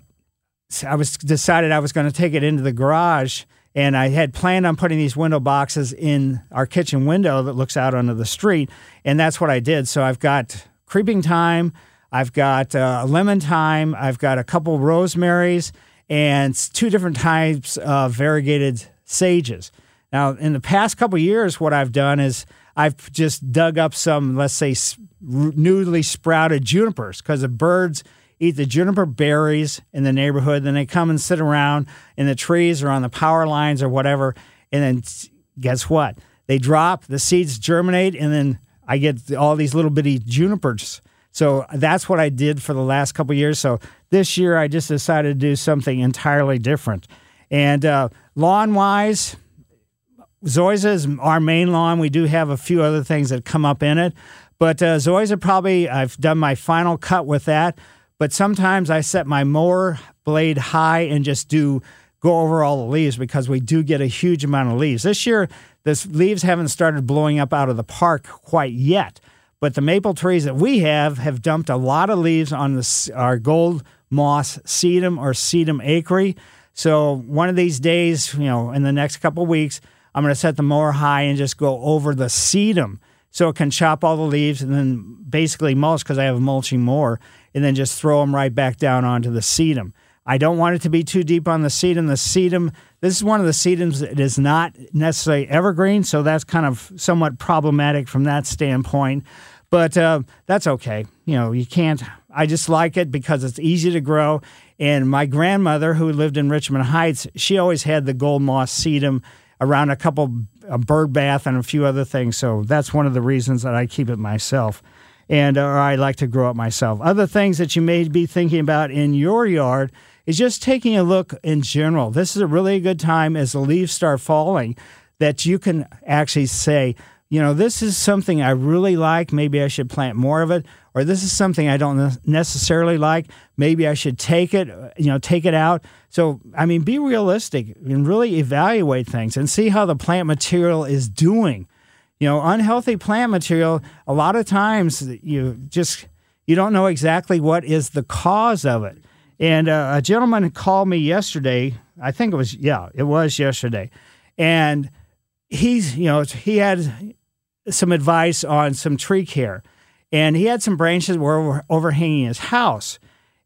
I was decided I was going to take it into the garage, and I had planned on putting these window boxes in our kitchen window that looks out onto the street, and that's what I did. So I've got creeping thyme, I've got uh, lemon thyme, I've got a couple rosemarys, and two different types of variegated sages. Now, in the past couple years, what I've done is I've just dug up some, let's say, newly sprouted junipers because the birds eat the juniper berries in the neighborhood. Then they come and sit around in the trees or on the power lines or whatever. And then guess what? They drop, the seeds germinate, and then I get all these little bitty junipers. So that's what I did for the last couple years. So this year I just decided to do something entirely different. And uh, lawn wise, Zoysia is our main lawn. We do have a few other things that come up in it, but uh, Zoysia probably I've done my final cut with that. But sometimes I set my mower blade high and just do go over all the leaves because we do get a huge amount of leaves. This year, the leaves haven't started blowing up out of the park quite yet, but the maple trees that we have have dumped a lot of leaves on the, our gold moss sedum or sedum acre. So one of these days, you know, in the next couple weeks, I'm going to set the mower high and just go over the sedum so it can chop all the leaves and then basically mulch because I have a mulching mower and then just throw them right back down onto the sedum. I don't want it to be too deep on the sedum. The sedum, this is one of the sedums that is not necessarily evergreen, so that's kind of somewhat problematic from that standpoint. But uh, that's okay. You know, you can't. I just like it because it's easy to grow. And my grandmother, who lived in Richmond Heights, she always had the gold moss sedum around a couple a bird bath and a few other things. So that's one of the reasons that I keep it myself and or I like to grow it myself. Other things that you may be thinking about in your yard is just taking a look in general. This is a really good time as the leaves start falling that you can actually say, you know, this is something I really like. Maybe I should plant more of it. Or this is something I don't necessarily like. Maybe I should take it, you know, take it out. So, I mean, be realistic and really evaluate things and see how the plant material is doing you know, unhealthy plant material, a lot of times you just you don't know exactly what is the cause of it. And uh, a gentleman called me yesterday. I think it was yeah, it was yesterday, and he's you know he had some advice on some tree care, and he had some branches were overhanging his house.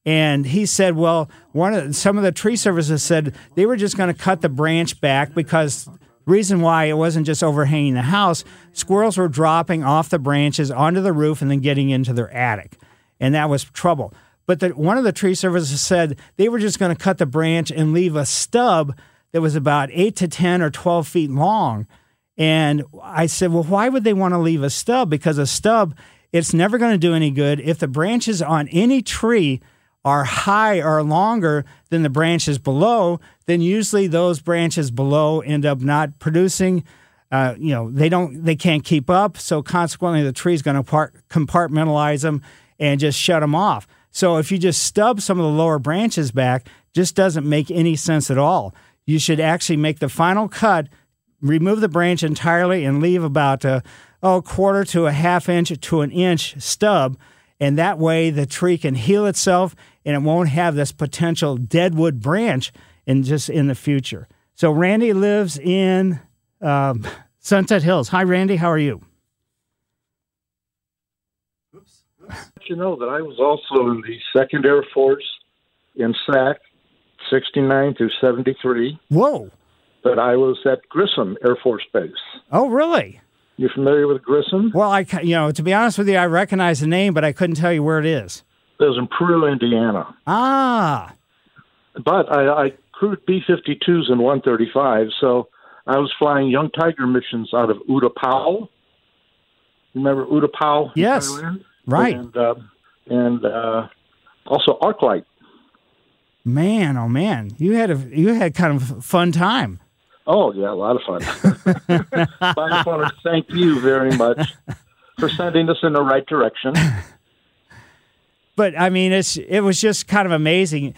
And he said, well, one of some of the tree services said they were just going to cut the branch back because Reason why it wasn't just overhanging the house, squirrels were dropping off the branches onto the roof and then getting into their attic. And that was trouble. But the, one of the tree services said they were just going to cut the branch and leave a stub that was about eight to 10 or 12 feet long. And I said, well, why would they want to leave a stub? Because a stub, it's never going to do any good. If the branches on any tree are high or longer than the branches below, then usually those branches below end up not producing. Uh, you know, they don't, they can't keep up. So consequently, the tree is going to compartmentalize them and just shut them off. So if you just stub some of the lower branches back, just doesn't make any sense at all. You should actually make the final cut, remove the branch entirely, and leave about a oh, quarter to a half inch to an inch stub and that way the tree can heal itself and it won't have this potential deadwood branch in just in the future. So Randy lives in um, Sunset Hills. Hi, Randy. How are you? Oops. You know that I was also in the Second Air Force in SAC, 69 through 73. Whoa. But I was at Grissom Air Force Base. Oh, really? You familiar with Grissom? Well, I you know to be honest with you, I recognize the name, but I couldn't tell you where it is. It was in Peru, Indiana. Ah. But I, I crewed B-52s and 135, so I was flying Young Tiger missions out of U-Tapao. Remember U-Tapao? Yes. Right. And uh, and uh, also ArcLight. Man, oh man, you had a you had kind of fun time. Oh, yeah, a lot of fun. I just want to thank you very much for sending us in the right direction. But I mean, it's it was just kind of amazing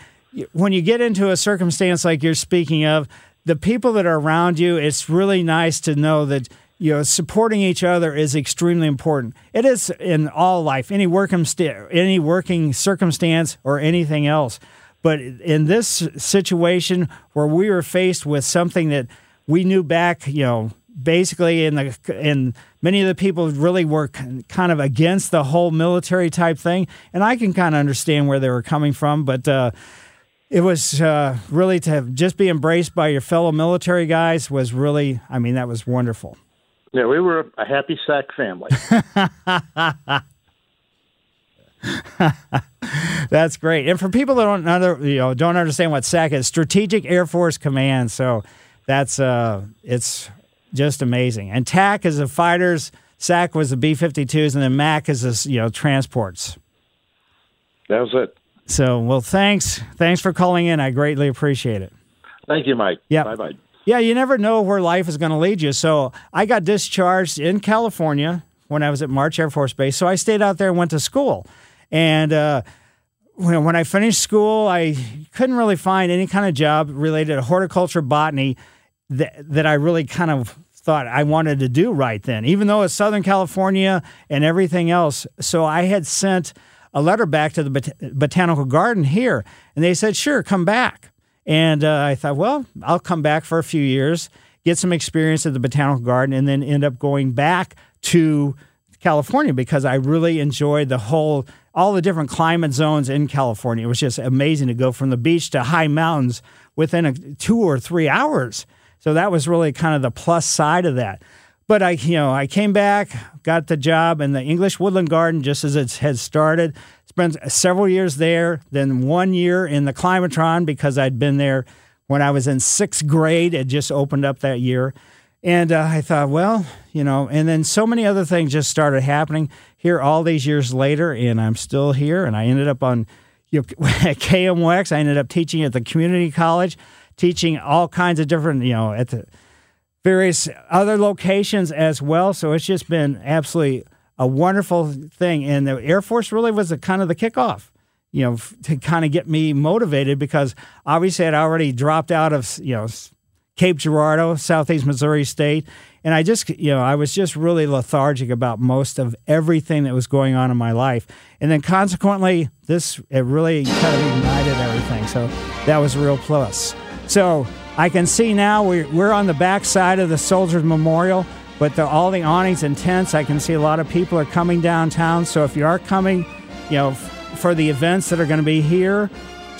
when you get into a circumstance like you're speaking of. The people that are around you, it's really nice to know that you know supporting each other is extremely important. It is in all life, any work any working circumstance or anything else. But in this situation where we were faced with something that we knew back, you know, basically in the in many of the people really were kind of against the whole military type thing, and I can kind of understand where they were coming from, but. Uh, it was uh, really to just be embraced by your fellow military guys was really, I mean, that was wonderful. Yeah, we were a happy sack family. [LAUGHS] That's great. And for people that don't under, you know don't understand what SAC is, Strategic Air Force Command. So that's uh, it's just amazing. And TAC is the fighters, SAC was the B-52s, and then MAC is the you know transports. That was it. So well, thanks, thanks for calling in. I greatly appreciate it. Thank you, Mike. Yeah. Bye bye. Yeah, you never know where life is going to lead you. So I got discharged in California when I was at March Air Force Base. So I stayed out there and went to school. And uh, when when I finished school, I couldn't really find any kind of job related to horticulture, botany that that I really kind of thought I wanted to do right then, even though it's Southern California and everything else. So I had sent a letter back to the bot- botanical garden here, and they said, "Sure, come back." And uh, I thought, well, I'll come back for a few years, get some experience at the botanical garden, and then end up going back to California because I really enjoyed the whole all the different climate zones in California. It was just amazing to go from the beach to high mountains within a, two or three hours. So that was really kind of the plus side of that. But I, you know, I came back, got the job in the English Woodland Garden just as it had started. Spent several years there, then one year in the Climatron because I'd been there when I was in sixth grade. It just opened up that year. And uh, I thought, well, you know, and then so many other things just started happening here all these years later, and I'm still here. And I ended up on you know. [LAUGHS] I ended up teaching at the community college, teaching all kinds of different, you know, at the various other locations as well. So it's just been absolutely a wonderful thing. And the Air Force really was kind of the kickoff, you know, to kind of get me motivated because obviously I'd already dropped out of, you know, Cape Girardeau, Southeast Missouri State. And I just, you know, I was just really lethargic about most of everything that was going on in my life. And then consequently, this, it really kind of ignited everything. So that was a real plus. So I can see now we're, we're on the back side of the Soldiers Memorial, but the, all the awnings and tents, I can see a lot of people are coming downtown. So if you are coming, you know, f- for the events that are going to be here,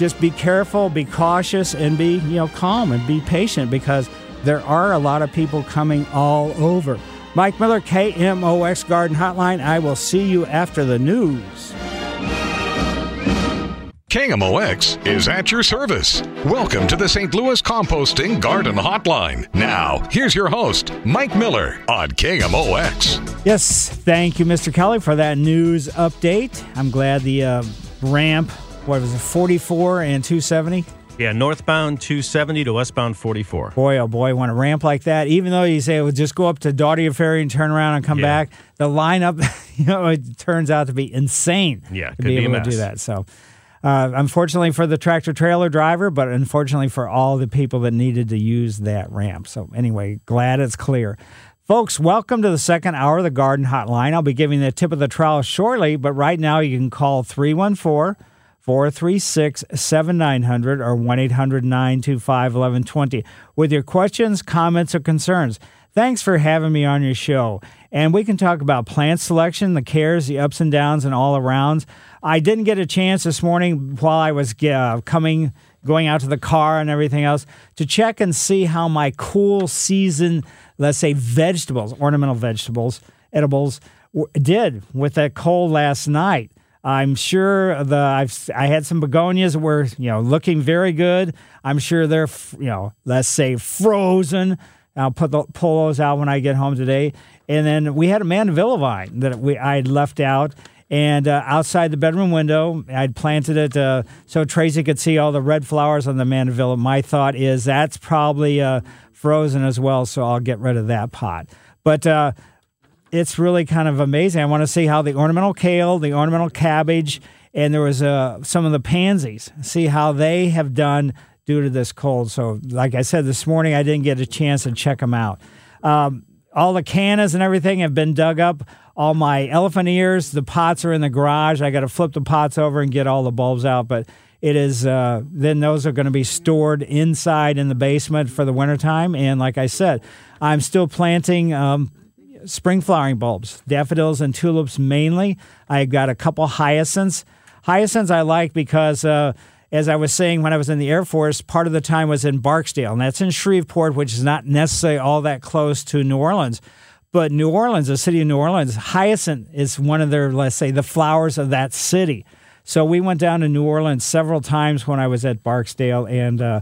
just be careful, be cautious, and be you know calm and be patient because there are a lot of people coming all over. Mike Miller, KMOX Garden Hotline. I will see you after the news. KMOX is at your service. Welcome to the St. Louis Composting Garden Hotline. Now, here's your host, Mike Miller on KMOX. Yes, thank you, Mr. Kelly, for that news update. I'm glad the uh, ramp what was it, 44 and 270? Yeah, northbound 270 to westbound 44. Boy, oh boy, when a ramp like that, even though you say it would just go up to Dougherty Ferry and turn around and come Yeah. back, the lineup, [LAUGHS] you know, it turns out to be insane. Yeah, to could be be a able to do mess. that. So, uh, unfortunately for the tractor trailer driver, but unfortunately for all the people that needed to use that ramp. So, anyway, glad it's clear. Folks, welcome to the second hour of the Garden Hotline. I'll be giving the tip of the trowel shortly, but right now you can call 314 436 7900 or 1 800 925 1120 with your questions, comments, or concerns. Thanks for having me on your show. And we can talk about plant selection, the cares, the ups and downs, and all arounds. I didn't get a chance this morning while I was uh, coming, going out to the car and everything else to check and see how my cool season, let's say vegetables, ornamental vegetables, edibles, w- did with that cold last night. I'm sure the I've I had some begonias were you know looking very good. I'm sure they're you know let's say frozen. I'll put the pull those out when I get home today. And then we had a mandevilla vine that we I had left out. And uh, outside the bedroom window, I'd planted it uh, so Tracy could see all the red flowers on the mandevilla. My thought is that's probably uh, frozen as well, so I'll get rid of that pot. But uh, it's really kind of amazing. I want to see how the ornamental kale, the ornamental cabbage, and there was uh, some of the pansies. See how they have done due to this cold. So, like I said this morning, I didn't get a chance to check them out. Um, all the cannas and everything have been dug up. All my elephant ears, the pots are in the garage. I got to flip the pots over and get all the bulbs out, but it is uh, then those are going to be stored inside in the basement for the wintertime. And like I said, I'm still planting um, spring flowering bulbs, daffodils and tulips mainly. I got a couple hyacinths. Hyacinths I like because, uh, as I was saying when I was in the Air Force, part of the time was in Barksdale, and that's in Shreveport, which is not necessarily all that close to New Orleans. But New Orleans, the city of New Orleans, hyacinth is one of their, let's say, the flowers of that city. So we went down to New Orleans several times when I was at Barksdale, and uh,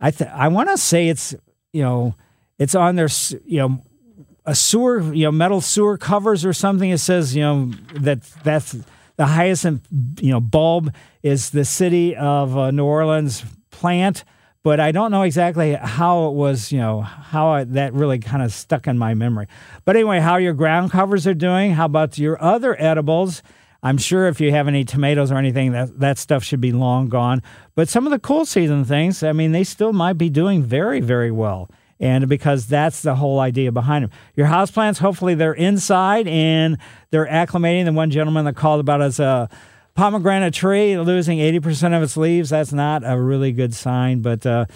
I th- I want to say it's you know it's on their you know a sewer you know metal sewer covers or something. It says you know that that's the hyacinth you know bulb is the city of uh, New Orleans plant. But I don't know exactly how it was, you know, how I, that really kind of stuck in my memory. But anyway, how your ground covers are doing? How about your other edibles? I'm sure if you have any tomatoes or anything, that that stuff should be long gone. But some of the cool season things, I mean, they still might be doing very, very well. And because that's the whole idea behind them. Your houseplants, hopefully they're inside and they're acclimating. The one gentleman that called about us a pomegranate tree losing 80% of its leaves, that's not a really good sign. But uh,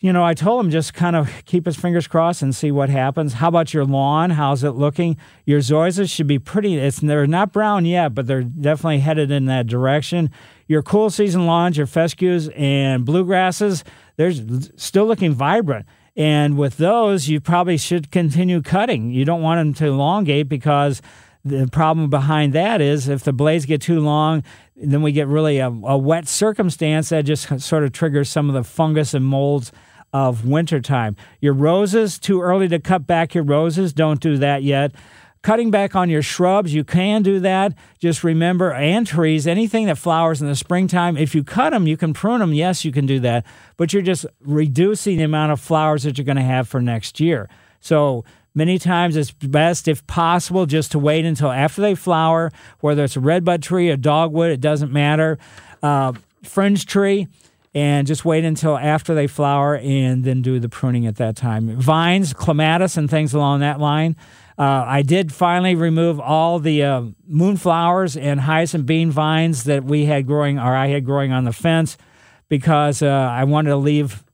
you know, I told him just kind of keep his fingers crossed and see what happens. How about your lawn? How's it looking? Your zoysias should be pretty. It's they're not brown yet, but they're definitely headed in that direction. Your cool season lawns, your fescues and bluegrasses, they're still looking vibrant. And with those, you probably should continue cutting. You don't want them to elongate because the problem behind that is if the blades get too long, then we get really a, a wet circumstance that just sort of triggers some of the fungus and molds of wintertime. Your roses, too early to cut back your roses. Don't do that yet. Cutting back on your shrubs, you can do that. Just remember, and trees, anything that flowers in the springtime, if you cut them, you can prune them. Yes, you can do that, but you're just reducing the amount of flowers that you're going to have for next year. So, many times it's best, if possible, just to wait until after they flower, whether it's a redbud tree, a dogwood, it doesn't matter. Uh, fringe tree, and just wait until after they flower and then do the pruning at that time. Vines, clematis, and things along that line. Uh, I did finally remove all the uh, moonflowers and hyacinth bean vines that we had growing, or I had growing on the fence, because uh, I wanted to leave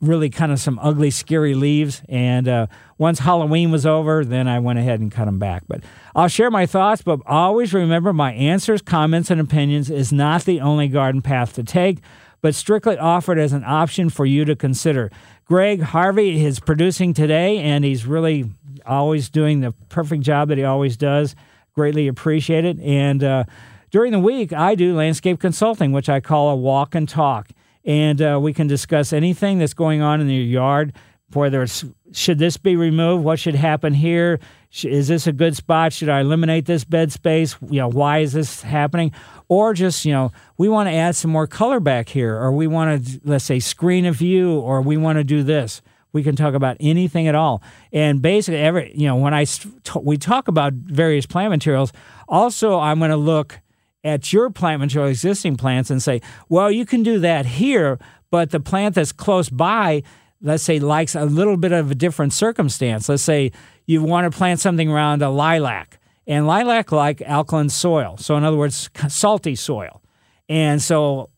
really kind of some ugly, scary leaves. And uh, once Halloween was over, then I went ahead and cut them back. But I'll share my thoughts, but always remember my answers, comments, and opinions is not the only garden path to take but strictly offered as an option for you to consider. Greg Harvey is producing today, and he's really always doing the perfect job that he always does. Greatly appreciate it. And uh, during the week, I do landscape consulting, which I call a walk and talk. And uh, we can discuss anything that's going on in your yard, whether it's should this be removed, what should happen here, is this a good spot? Should I eliminate this bed space? You know, why is this happening? Or just, you know, we want to add some more color back here, or we want to, let's say, screen a view, or we want to do this. We can talk about anything at all. And basically, every, you know, when I, we talk about various plant materials, also I'm going to look at your plant material, existing plants, and say, well, you can do that here, but the plant that's close by, let's say, likes a little bit of a different circumstance. Let's say you want to plant something around a lilac, and lilac like alkaline soil. So, in other words, salty soil. And so,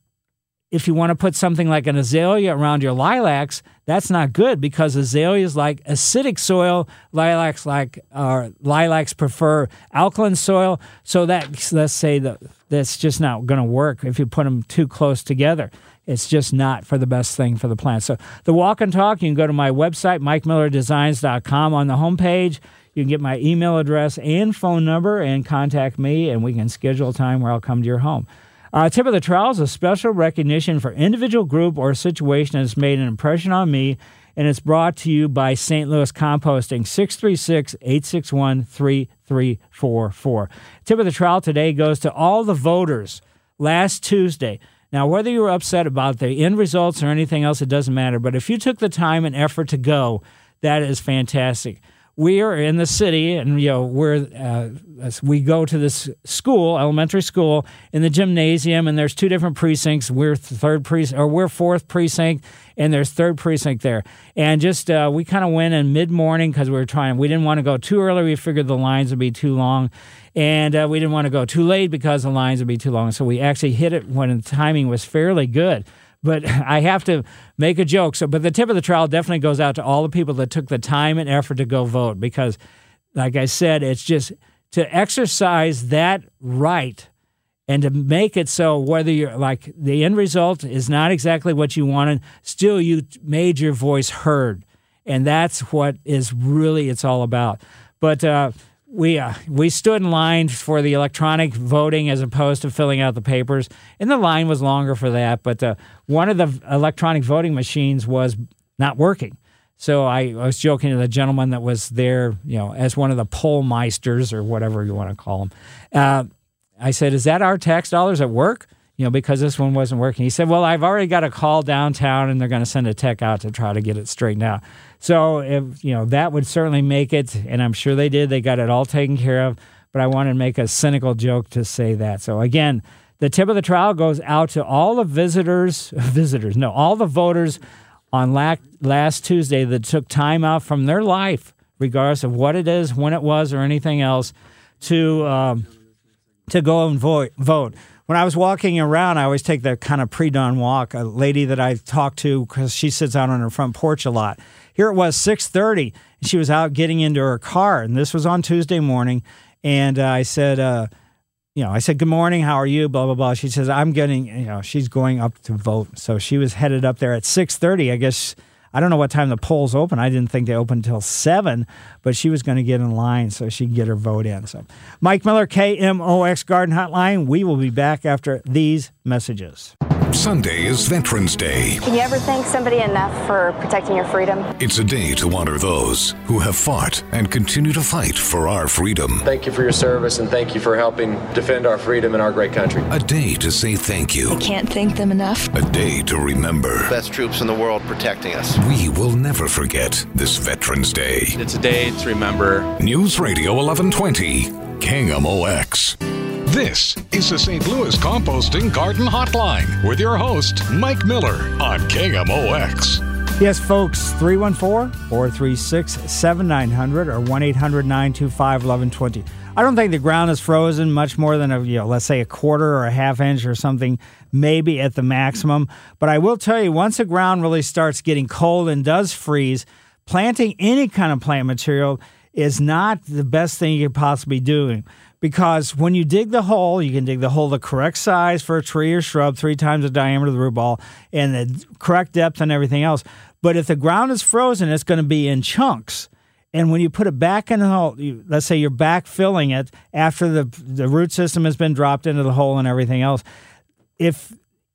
if you want to put something like an azalea around your lilacs, that's not good because azaleas like acidic soil, lilacs like uh, lilacs prefer alkaline soil. So that let's say that that's just not going to work if you put them too close together. It's just not for the best thing for the plant. So the walk and talk, you can go to my website, mikemillerdesigns.com. On the homepage, you can get my email address and phone number and contact me, and we can schedule a time where I'll come to your home. Uh, tip of the trowel is a special recognition for individual group or situation that's made an impression on me, and it's brought to you by St. Louis Composting, 636 861 3344. Tip of the trowel today goes to all the voters last Tuesday now, whether you were upset about the end results or anything else, it doesn't matter. But if you took the time and effort to go, that is fantastic. We are in the city, and you know we're uh, we go to this school, elementary school, in the gymnasium, and there's two different precincts. We're third precinct, or we're fourth precinct, and there's third precinct there. And just uh, we kind of went in mid morning because we were trying. We didn't want to go too early. We figured the lines would be too long, and uh, we didn't want to go too late because the lines would be too long. So we actually hit it when the timing was fairly good. But [LAUGHS] I have to make a joke. So, but the tip of the trowel definitely goes out to all the people that took the time and effort to go vote because, like I said, it's just to exercise that right and to make it so whether you're like the end result is not exactly what you wanted, still you made your voice heard, and that's what is really it's all about. But uh, we uh, we stood in line for the electronic voting as opposed to filling out the papers, and the line was longer for that. But uh, one of the electronic voting machines was not working, so I, I, was joking to the gentleman that was there, you know, as one of the poll meisters or whatever you want to call them. Uh, I said, "Is that our tax dollars at work?" You know, because this one wasn't working. He said, "Well, I've already got a call downtown, and they're going to send a tech out to try to get it straightened out." So, if, you know, that would certainly make it, and I'm sure they did. They got it all taken care of. but I wanted to make a cynical joke to say that. So again, the tip of the trowel goes out to all the visitors, [LAUGHS] visitors, no, all the voters on last Tuesday that took time out from their life, regardless of what it is, when it was, or anything else, to um, to go and vote. When I was walking around, I always take the kind of pre-dawn walk. A lady that I talked to because she sits out on her front porch a lot. Here it was 6:30, and she was out getting into her car, and this was on Tuesday morning. And uh, I said, uh, you know, I said, "Good morning. How are you?" Blah blah blah. She says, "I'm getting," you know, she's going up to vote. So she was headed up there at 6:30. I guess I don't know what time the polls open. I didn't think they opened until seven, but she was going to get in line so she can get her vote in. So, Mike Miller, KMOX Garden Hotline. We will be back after these messages. Sunday is Veterans Day. Can you ever thank somebody enough for protecting your freedom? It's a day to honor those who have fought and continue to fight for our freedom. Thank you for your service and thank you for helping defend our freedom in our great country. A day to say thank you. I can't thank them enough. A day to remember. Best troops in the world protecting us. We will never forget this Veterans Day. It's a day to remember. News Radio 1120, KMOX. This is the St. Louis Composting Garden Hotline with your host, Mike Miller on KMOX. Yes, folks, 314 436 7900 or 1 800 925 1120. I don't think the ground is frozen much more than a, you know, let's say a quarter or a half inch or something, maybe at the maximum. But I will tell you, once the ground really starts getting cold and does freeze, planting any kind of plant material is not the best thing you could possibly do because when you dig the hole, you can dig the hole the correct size for a tree or shrub, three times the diameter of the root ball, and the correct depth and everything else. But if the ground is frozen, it's going to be in chunks. And when you put it back in the hole, you, let's say you're back filling it after the the root system has been dropped into the hole and everything else. If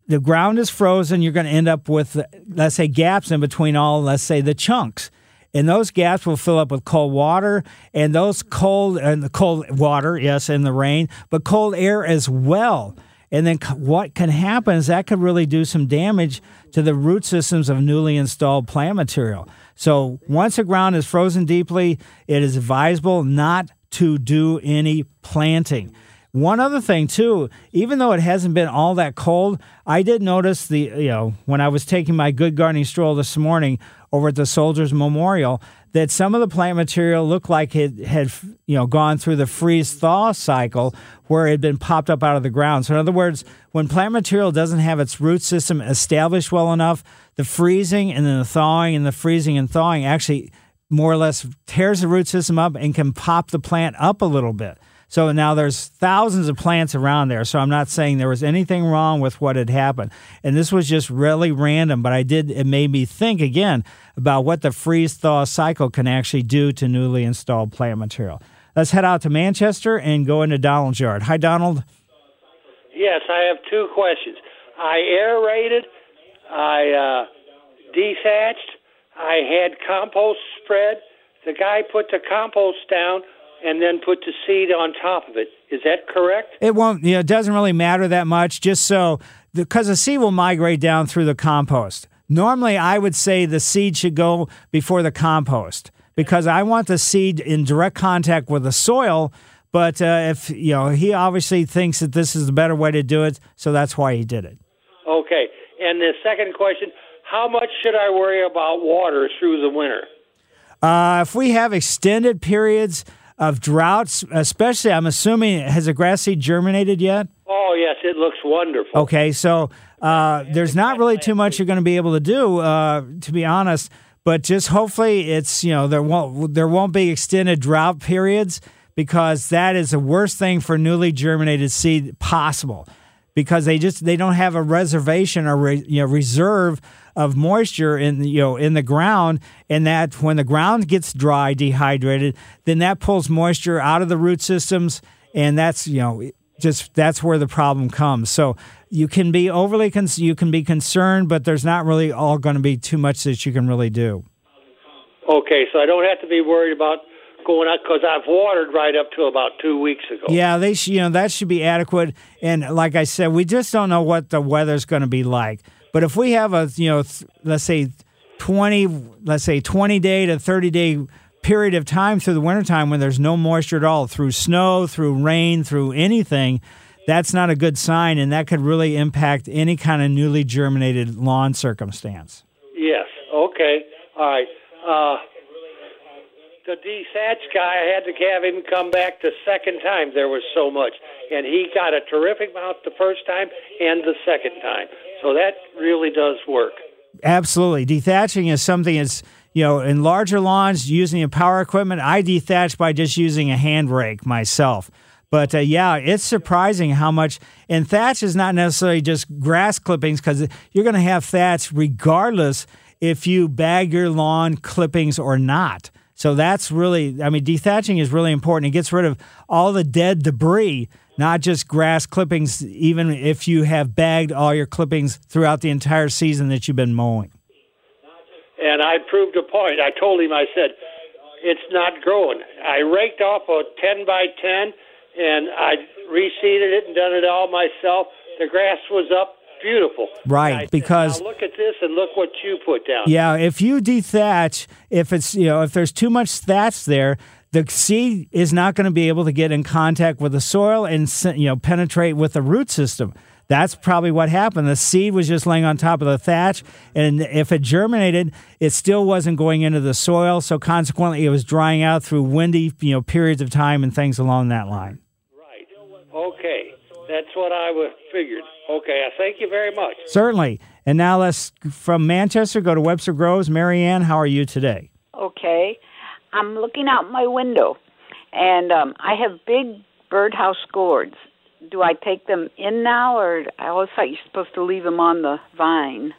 the ground is frozen, you're going to end up with, let's say, gaps in between all, let's say, the chunks and those gaps will fill up with cold water and those cold and the cold water, yes, in the rain, but cold air as well. And then what can happen is that could really do some damage to the root systems of newly installed plant material. So once the ground is frozen deeply, it is advisable not to do any planting. One other thing too, even though it hasn't been all that cold, I did notice the you know when I was taking my good gardening stroll this morning over at the Soldiers Memorial that some of the plant material looked like it had you know gone through the freeze thaw cycle where it had been popped up out of the ground. So in other words, when plant material doesn't have its root system established well enough, the freezing and then the thawing and the freezing and thawing actually more or less tears the root system up and can pop the plant up a little bit. So now there's thousands of plants around there. So I'm not saying there was anything wrong with what had happened. And this was just really random, but I did, it made me think again about what the freeze thaw cycle can actually do to newly installed plant material. Let's head out to Manchester and go into Donald's yard. Hi, Donald. Yes, I have two questions. I aerated, I uh, dethatched, I had compost spread. The guy put the compost down and then put the seed on top of it. Is that correct? It won't. You know, it doesn't really matter that much. Just so because the, seed will migrate down through the compost. Normally, I would say the seed should go before the compost because I want the seed in direct contact with the soil. But uh, if you know, he obviously thinks that this is the better way to do it, so that's why he did it. Okay. And the second question: How much should I worry about water through the winter? Uh, if we have extended periods of droughts, especially, I'm assuming, has the grass seed germinated yet? Oh, yes, it looks wonderful. Okay, so uh, there's not really too much you're going to be able to do, uh, to be honest. But just hopefully, it's you know there won't there won't be extended drought periods because that is the worst thing for newly germinated seed possible because they just they don't have a reservation or re, you know reserve of moisture in you know in the ground, and that when the ground gets dry, dehydrated, then that pulls moisture out of the root systems, and that's you know just that's where the problem comes. So you can be overly con- you can be concerned, but there's not really all going to be too much that you can really do. Okay, so I don't have to be worried about going out because I've watered right up to about two weeks ago. Yeah, they sh- you know that should be adequate. And like I said, we just don't know what the weather's going to be like. But if we have a, you know, let's say 20, let's say 20 day to 30 day period of time through the wintertime when there's no moisture at all, through snow, through rain, through anything, that's not a good sign, and that could really impact any kind of newly germinated lawn circumstance. Yes. Okay. All right. Uh, the dethatch guy, I had to have him come back the second time. There was so much, and he got a terrific mount the first time and the second time. So that really does work. Absolutely. Dethatching is something that's, you know, in larger lawns using a power equipment, I dethatch by just using a hand rake myself. But uh, yeah, it's surprising how much, and thatch is not necessarily just grass clippings because you're going to have thatch regardless if you bag your lawn clippings or not. So that's really, I mean, dethatching is really important. It gets rid of all the dead debris, not just grass clippings, even if you have bagged all your clippings throughout the entire season that you've been mowing. And I proved a point. I told him, I said, it's not growing. I raked off a 10 by 10 and I reseeded it and done it all myself. The grass was up beautiful. Right, said, because look at this and look what you put down. Yeah, if you dethatch, if it's you know if there's too much thatch there, the seed is not going to be able to get in contact with the soil and you know penetrate with the root system. That's probably what happened. The seed was just laying on top of the thatch, and if it germinated, it still wasn't going into the soil. So consequently, it was drying out through windy, you know, periods of time and things along that line. Right. Okay. That's what I was figured. Okay. Thank you very much. Certainly. And now let's from Manchester go to Webster Groves. Marianne, how are you today? Okay. I'm looking out my window, and um, I have big birdhouse gourds do I take them in now, or I always thought you're supposed to leave them on the vine?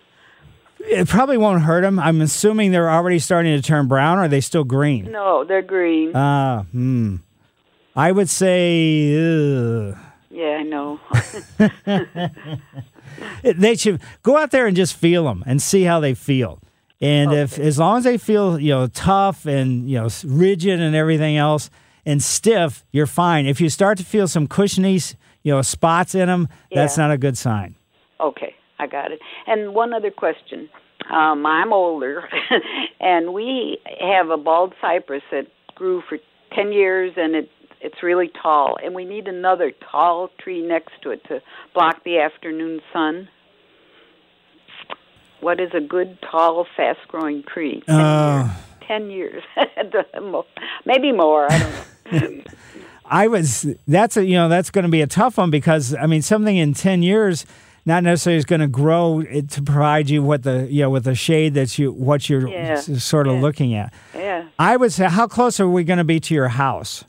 It probably won't hurt them. I'm assuming they're already starting to turn brown. Or are they still green? No, they're green. Ah, uh, hmm. I would say. Ugh. Yeah, I know. [LAUGHS] they should go out there and just feel them and see how they feel. And okay. if, as long as they feel, you know, tough and you know, rigid and everything else, and stiff, you're fine. If you start to feel some cushiony you know, spots in them, yeah. that's not a good sign. Okay, I got it. And one other question. Um, I'm older, [LAUGHS] and we have a bald cypress that grew for 10 years, and it it's really tall, and we need another tall tree next to it to block the afternoon sun. What is a good, tall, fast-growing tree? Ten uh, years. Ten years, [LAUGHS] maybe more. I don't know. [LAUGHS] I was that's a you know that's going to be a tough one because I mean something in ten years not necessarily is going to grow to provide you what the you know with the shade that you what you're yeah. sort of yeah. looking at. Yeah. I would say how close are we going to be to your house?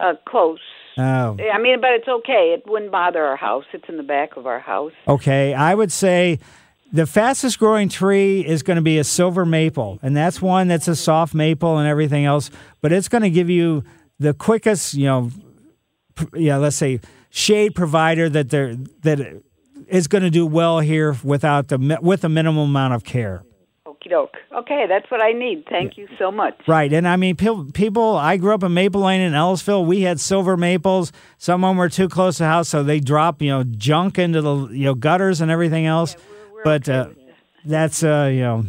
Uh, close. Oh. I mean, but it's okay. It wouldn't bother our house. It's in the back of our house. Okay, I would say the fastest growing tree is going to be a silver maple, and that's one that's a soft maple and everything else, but it's going to give you the quickest, you know, yeah, let's say shade provider that they're that is going to do well here without the with a minimal amount of care. Okie doke. Okay, that's what I need. Thank you so much. Right, and I mean, people. I grew up in Maple Lane in Ellisville. We had silver maples. Some of them were too close to the house, so they drop you know junk into the you know gutters and everything else. Yeah, we're, we're but okay uh, that's uh, you know,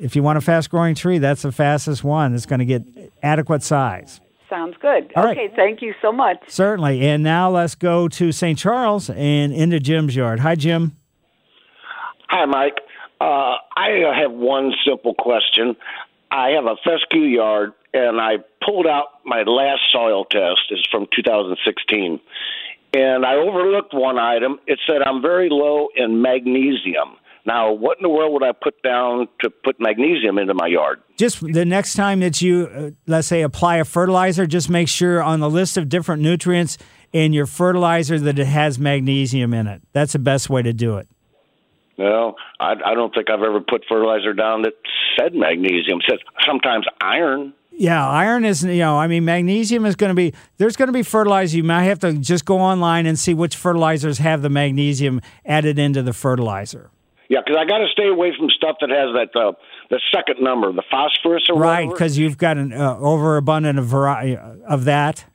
if you want a fast growing tree, that's the fastest one. It's going to get adequate size. Sounds good. All okay, right. thank you so much. Certainly. And now let's go to St. Charles and into Jim's yard. Hi, Jim. Hi, Mike. Uh, I have one simple question. I have a fescue yard, and I pulled out my last soil test. It's from 2016. And I overlooked one item. It said I'm very low in magnesium. Now, what in the world would I put down to put magnesium into my yard? Just the next time that you, uh, let's say, apply a fertilizer, just make sure on the list of different nutrients in your fertilizer that it has magnesium in it. That's the best way to do it. No, I, I don't think I've ever put fertilizer down that said magnesium. It says sometimes iron. Yeah, iron is, you know, I mean, magnesium is going to be, there's going to be fertilizer. You might have to just go online and see which fertilizers have the magnesium added into the fertilizer. Yeah, because I got to stay away from stuff that has that uh, the second number, the phosphorus or right, because you've got an uh, overabundant of variety of that.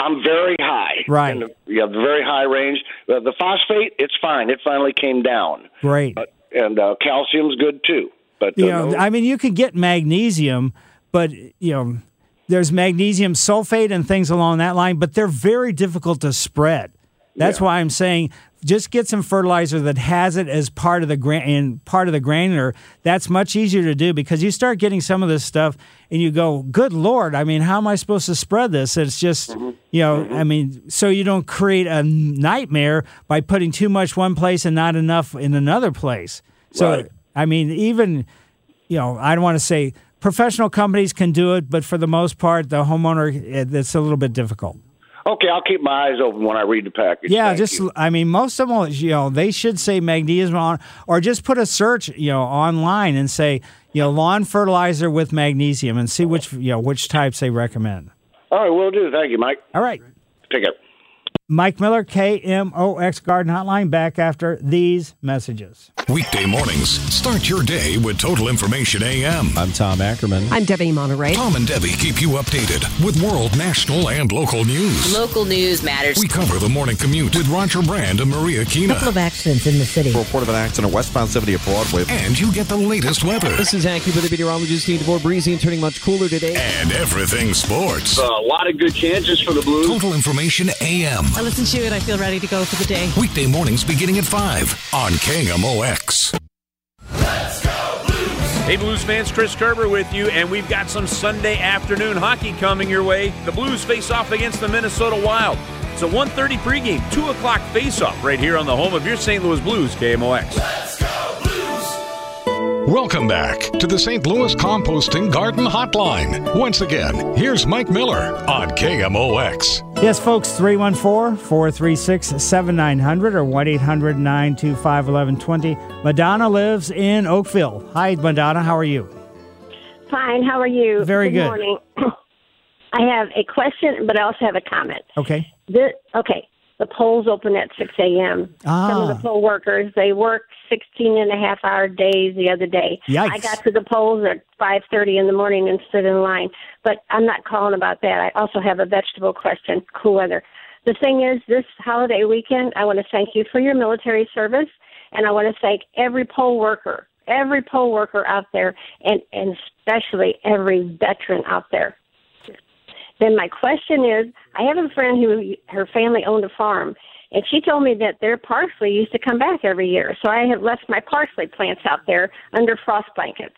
I'm very high. Right. In the, yeah, very high range. Uh, the phosphate, it's fine. It finally came down. Great. But, and uh, calcium's good too. But you uh, know, I mean, you could get magnesium, but you know, there's magnesium sulfate and things along that line, but they're very difficult to spread. That's why I'm saying just get some fertilizer that has it as part of the gran- in part of the granular. That's much easier to do because you start getting some of this stuff and you go, "Good lord! I mean, how am I supposed to spread this?" It's just mm-hmm. you know, mm-hmm. I mean, so you don't create a nightmare by putting too much one place and not enough in another place. So Right. I mean, even you know, I don't want to say professional companies can do it, but for the most part, the homeowner eh, it's a little bit difficult. Okay, I'll keep my eyes open when I read the package. Yeah, Thank just you. I mean, most of them, you know, they should say magnesium on, or just put a search, you know, online and say, you know, lawn fertilizer with magnesium, and see which, you know, which types they recommend. All right, we'll do. Thank you, Mike. All right, Take care. Mike Miller, KMOX Garden Hotline, back after these messages. Weekday mornings, start your day with Total Information AM. I'm Tom Ackerman. I'm Debbie Monterrey. Tom and Debbie keep you updated with world, national, and local news. Local news matters. We cover the morning commute with Roger Brand and Maria Kina. couple of accidents in the city. Report of an accident westbound 70 at Broadway. And you get the latest weather. This is Hanky with the meteorologist Steve DeVore breezy and turning much cooler today. And everything sports. a lot of good chances for the Blues. Total Information AM. I listen to it. I feel ready to go for the day. Weekday mornings beginning at 5 on KMOX. Hey, Blues fans, Chris Kerber with you, and we've got some Sunday afternoon hockey coming your way. The Blues face off against the Minnesota Wild. It's a 1.30 pregame, 2 o'clock face-off right here on the home of your St. Louis Blues, KMOX. Welcome back to the St. Louis Composting Garden Hotline. Once again, here's Mike Miller on KMOX. Yes, folks, 314 436 7900 or 1 800 925 1120. Madonna lives in Oakville. Hi, Madonna. How are you? Fine. How are you? Very good. morning. [CLEARS THROAT] I have a question, but I also have a comment. Okay. This, okay. The polls open at 6 a.m. Some of Ah. the poll workers, they work 16 and a half hour days the other day. Yikes. I got to the polls at 5.30 in the morning and stood in line. But I'm not calling about that. I also have a vegetable question, cool weather. The thing is, this holiday weekend, I want to thank you for your military service, and I want to thank every poll worker, every poll worker out there, and, and especially every veteran out there. Then my question is, I have a friend who her family owned a farm, and she told me that their parsley used to come back every year. So I have left my parsley plants out there under frost blankets.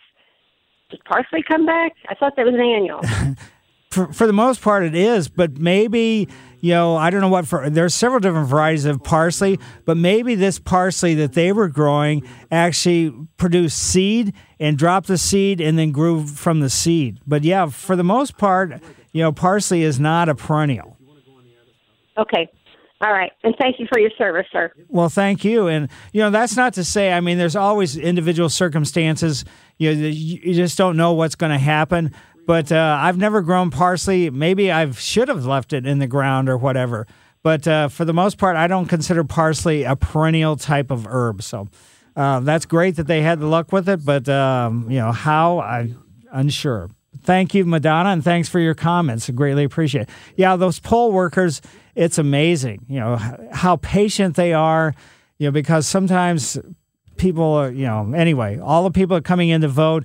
Does parsley come back? I thought that was an annual. [LAUGHS] For, for the most part, it is, but maybe, you know, I don't know what, for, there's several different varieties of parsley, but maybe this parsley that they were growing actually produced seed and dropped the seed and then grew from the seed. But yeah, for the most part, you know, parsley is not a perennial. okay. All right. And thank you for your service, sir. Well, thank you. And, you know, that's not to say, I mean, there's always individual circumstances. You, know, you just don't know what's going to happen. But uh, I've never grown parsley. Maybe I should have left it in the ground or whatever. But uh, for the most part, I don't consider parsley a perennial type of herb. So uh, that's great that they had the luck with it. But, um, you know, how, I'm unsure. Thank you, Madonna, and thanks for your comments. I greatly appreciate it. Yeah, those poll workers, it's amazing, you know, how patient they are, you know, because sometimes people are, you know, anyway, all the people are coming in to vote,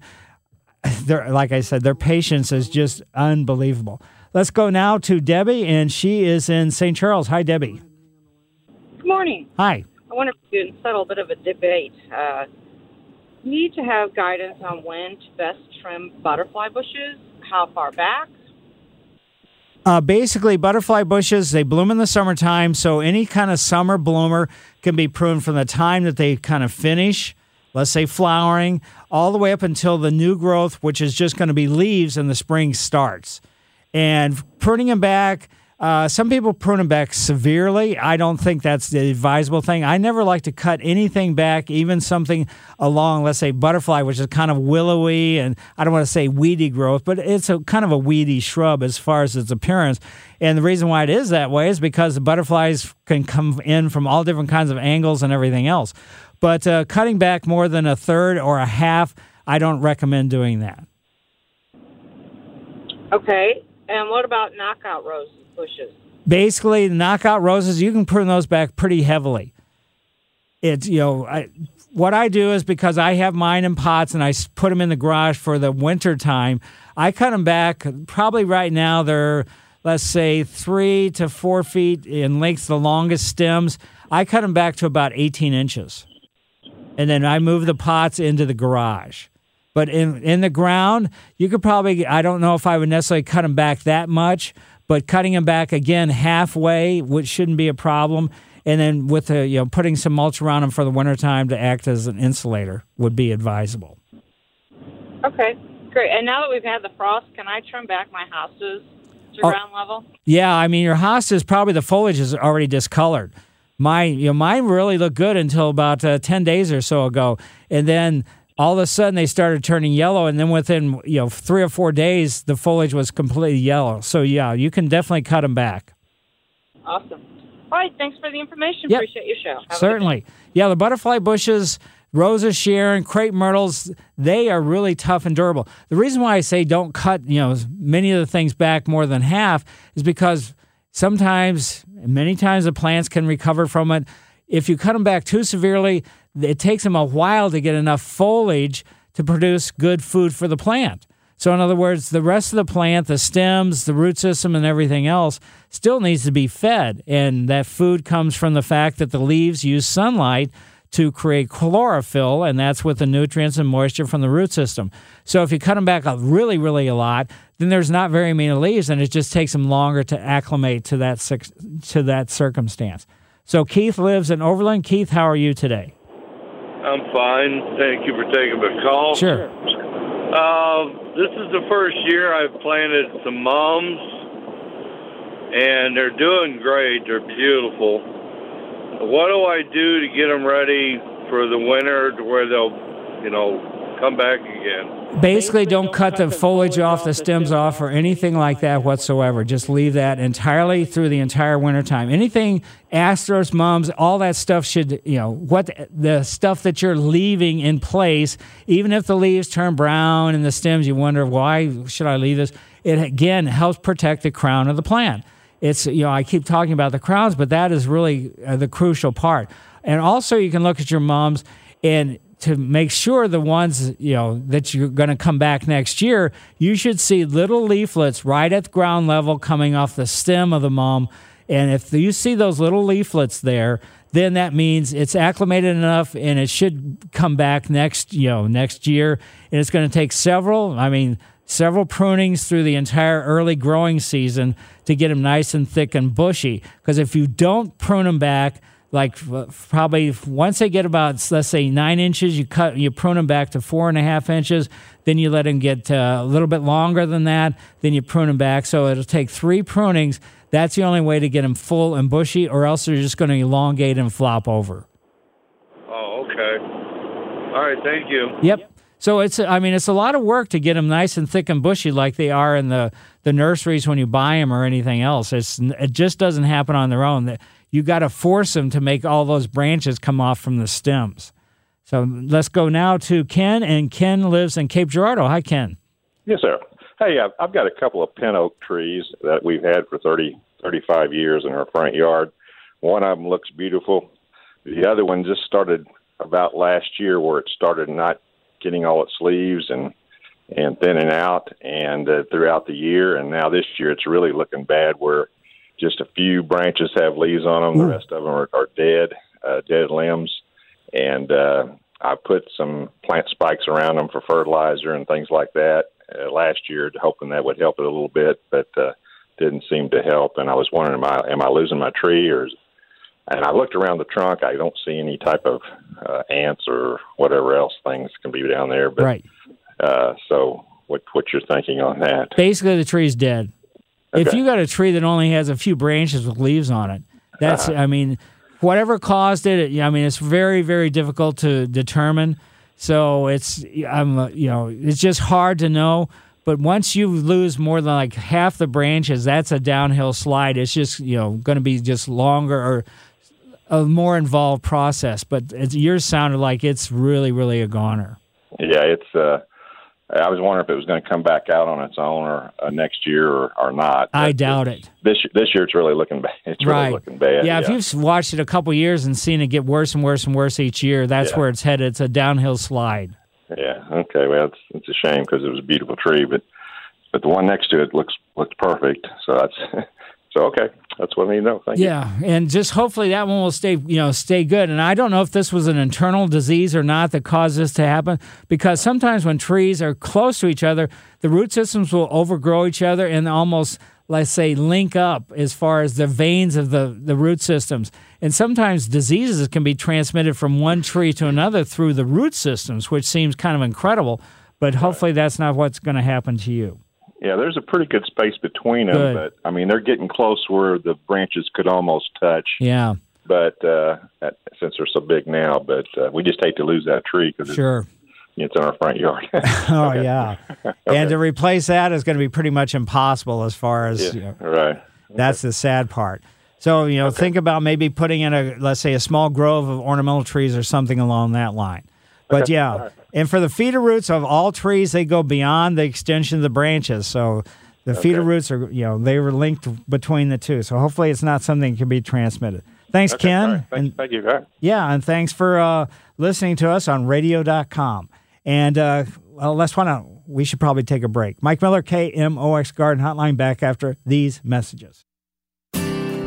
they're, like I said, their patience is just unbelievable. Let's go now to Debbie, and she is in St. Charles. Hi, Debbie. Good morning. Hi. I wonder if you can settle a bit of a debate. Uh, need to have guidance on when to best trim butterfly bushes, how far back. Uh, basically, butterfly bushes, they bloom in the summertime. So any kind of summer bloomer can be pruned from the time that they kind of finish, let's say flowering, all the way up until the new growth, which is just going to be leaves and the spring starts. And pruning them back, uh, some people prune them back severely. I don't think that's the advisable thing. I never like to cut anything back, even something along, let's say, butterfly, which is kind of willowy and I don't want to say weedy growth, but it's a kind of a weedy shrub as far as its appearance. And the reason why it is that way is because the butterflies can come in from all different kinds of angles and everything else. But uh, cutting back more than a third or a half, I don't recommend doing that. Okay. And what about knockout rose bushes? basically knockout roses you can prune those back pretty heavily it's you know I, what I do is because I have mine in pots and I put them in the garage for the winter time, I cut them back. Probably right now they're, let's say, three to four feet in length, the longest stems. I cut them back to about 18 inches. And then I move the pots into the garage. But in, in the ground, you could probably, I don't know if I would necessarily cut them back that much, but cutting them back again halfway, which shouldn't be a problem. And then with the, you know, putting some mulch around them for the wintertime to act as an insulator would be advisable. Okay, great. And now that we've had the frost, can I trim back my hostas to Oh. ground level? Yeah, I mean your hostas probably the foliage is already discolored. My you know mine really looked good until about uh, ten days or so ago, and then all of a sudden they started turning yellow, and then within you know three or four days the foliage was completely yellow. So yeah, you can definitely cut them back. Awesome. All right, thanks for the information. Yep. Appreciate your show. Have Certainly. Yeah, the butterfly bushes, Rose of Sharon, crepe myrtles, they are really tough and durable. The reason why I say don't cut, you know, many of the things back more than half is because sometimes, many times the plants can recover from it. If you cut them back too severely, it takes them a while to get enough foliage to produce good food for the plant. So, in other words, the rest of the plant, the stems, the root system, and everything else still needs to be fed. And that food comes from the fact that the leaves use sunlight to create chlorophyll, and that's with the nutrients and moisture from the root system. So, if you cut them back a really, really a lot, then there's not very many leaves, and it just takes them longer to acclimate to that to that circumstance. So, Keith lives in Overland. Keith, how are you today? I'm fine. Thank you for taking the call. Sure. Uh, this is the first year I've planted some mums, and they're doing great. They're beautiful. What do I do to get them ready for the winter to where they'll, you know, come back again? Basically, don't cut the foliage off, the stems off, or anything like that whatsoever. Just leave that entirely through the entire wintertime. Anything, asters, mums, all that stuff should, you know, what the stuff that you're leaving in place, even if the leaves turn brown and the stems, you wonder, why should I leave this? It again helps protect the crown of the plant. It's, you know, I keep talking about the crowns, but that is really uh, the crucial part. And also, you can look at your mums and to make sure the ones you know that you're going to come back next year, you should see little leaflets right at ground level coming off the stem of the mum. And if you see those little leaflets there, then that means it's acclimated enough and it should come back next, you know, next year. And it's going to take several, I mean, several prunings through the entire early growing season to get them nice and thick and bushy. Because if you don't prune them back, like f- probably once they get about let's say nine inches, you cut you prune them back to four and a half inches. Then you let them get uh, a little bit longer than that. Then you prune them back. So it'll take three prunings. That's the only way to get them full and bushy, or else they're just going to elongate and flop over. Oh, okay. All right, thank you. Yep. So it's I mean it's a lot of work to get them nice and thick and bushy like they are in the the nurseries when you buy them or anything else. It's it just doesn't happen on their own. You got to force them to make all those branches come off from the stems. So let's go now to Ken, and Ken lives in Cape Girardeau. Hi, Ken. Yes, sir. Hey, I've, I've got a couple of pin oak trees that we've had for 30, 35 years in our front yard. One of them looks beautiful. The other one just started about last year where it started not getting all its leaves and and thinning out and uh, throughout the year and now this year it's really looking bad where just a few branches have leaves on them the rest of them are, are dead uh, dead limbs and uh, I put some plant spikes around them for fertilizer and things like that uh, last year, hoping that would help it a little bit, but uh, didn't seem to help. And I was wondering, am I am I losing my tree, or? Is, and I looked around the trunk. I don't see any type of uh, ants or whatever else things can be down there. But, right. Uh, so, what what you're thinking on that? Basically, the tree's dead. If you got a tree that only has a few branches with leaves on it, that's Uh-huh. I mean, whatever caused it. I mean, it's very very difficult to determine. So it's I'm uh, you know it's just hard to know. But once you lose more than like half the branches, that's a downhill slide. It's just you know going to be just longer or a more involved process. But it's, yours sounded like it's really really a goner. Yeah, it's uh, I was wondering if it was going to come back out on its own or uh, next year or, or not. I doubt it. This this year it's really looking bad. [LAUGHS] It's right. really looking bad. Yeah, if you've watched it a couple years and seen it get worse and worse and worse each year, that's Yeah. where it's headed. It's a downhill slide. Yeah. Okay. Well, it's it's a shame because it was a beautiful tree, but but the one next to it looks looks perfect. So that's [LAUGHS] so okay. That's what I know. Thank you. Yeah, and just hopefully that one will stay, you know, stay good. And I don't know if this was an internal disease or not that caused this to happen, because sometimes when trees are close to each other, the root systems will overgrow each other and almost, let's say, link up as far as the veins of the the root systems. And sometimes diseases can be transmitted from one tree to another through the root systems, which seems kind of incredible. But hopefully that's not what's going to happen to you. Yeah, there's a pretty good space between them, Good. but I mean they're getting close where the branches could almost touch. Yeah, But uh, that- since they're so big now, but uh, we just hate to lose that tree because sure. it's, it's in our front yard. [LAUGHS] Oh yeah, and to replace that is going to be pretty much impossible as far as Yeah, you know, right. that's the sad part. So you know, think about maybe putting in a let's say a small grove of ornamental trees or something along that line. But Okay. yeah, right. And for the feeder roots of all trees, they go beyond the extension of the branches. So the feeder roots are you know they were linked between the two. So hopefully it's not something that can be transmitted. Thanks, Okay, Ken. right. Thank, And thank you. Right. yeah, and thanks for uh, listening to us on radio.com. And uh, well, let's want to, we should probably take a break. Mike Miller, KMOX Garden Hotline, back after these messages.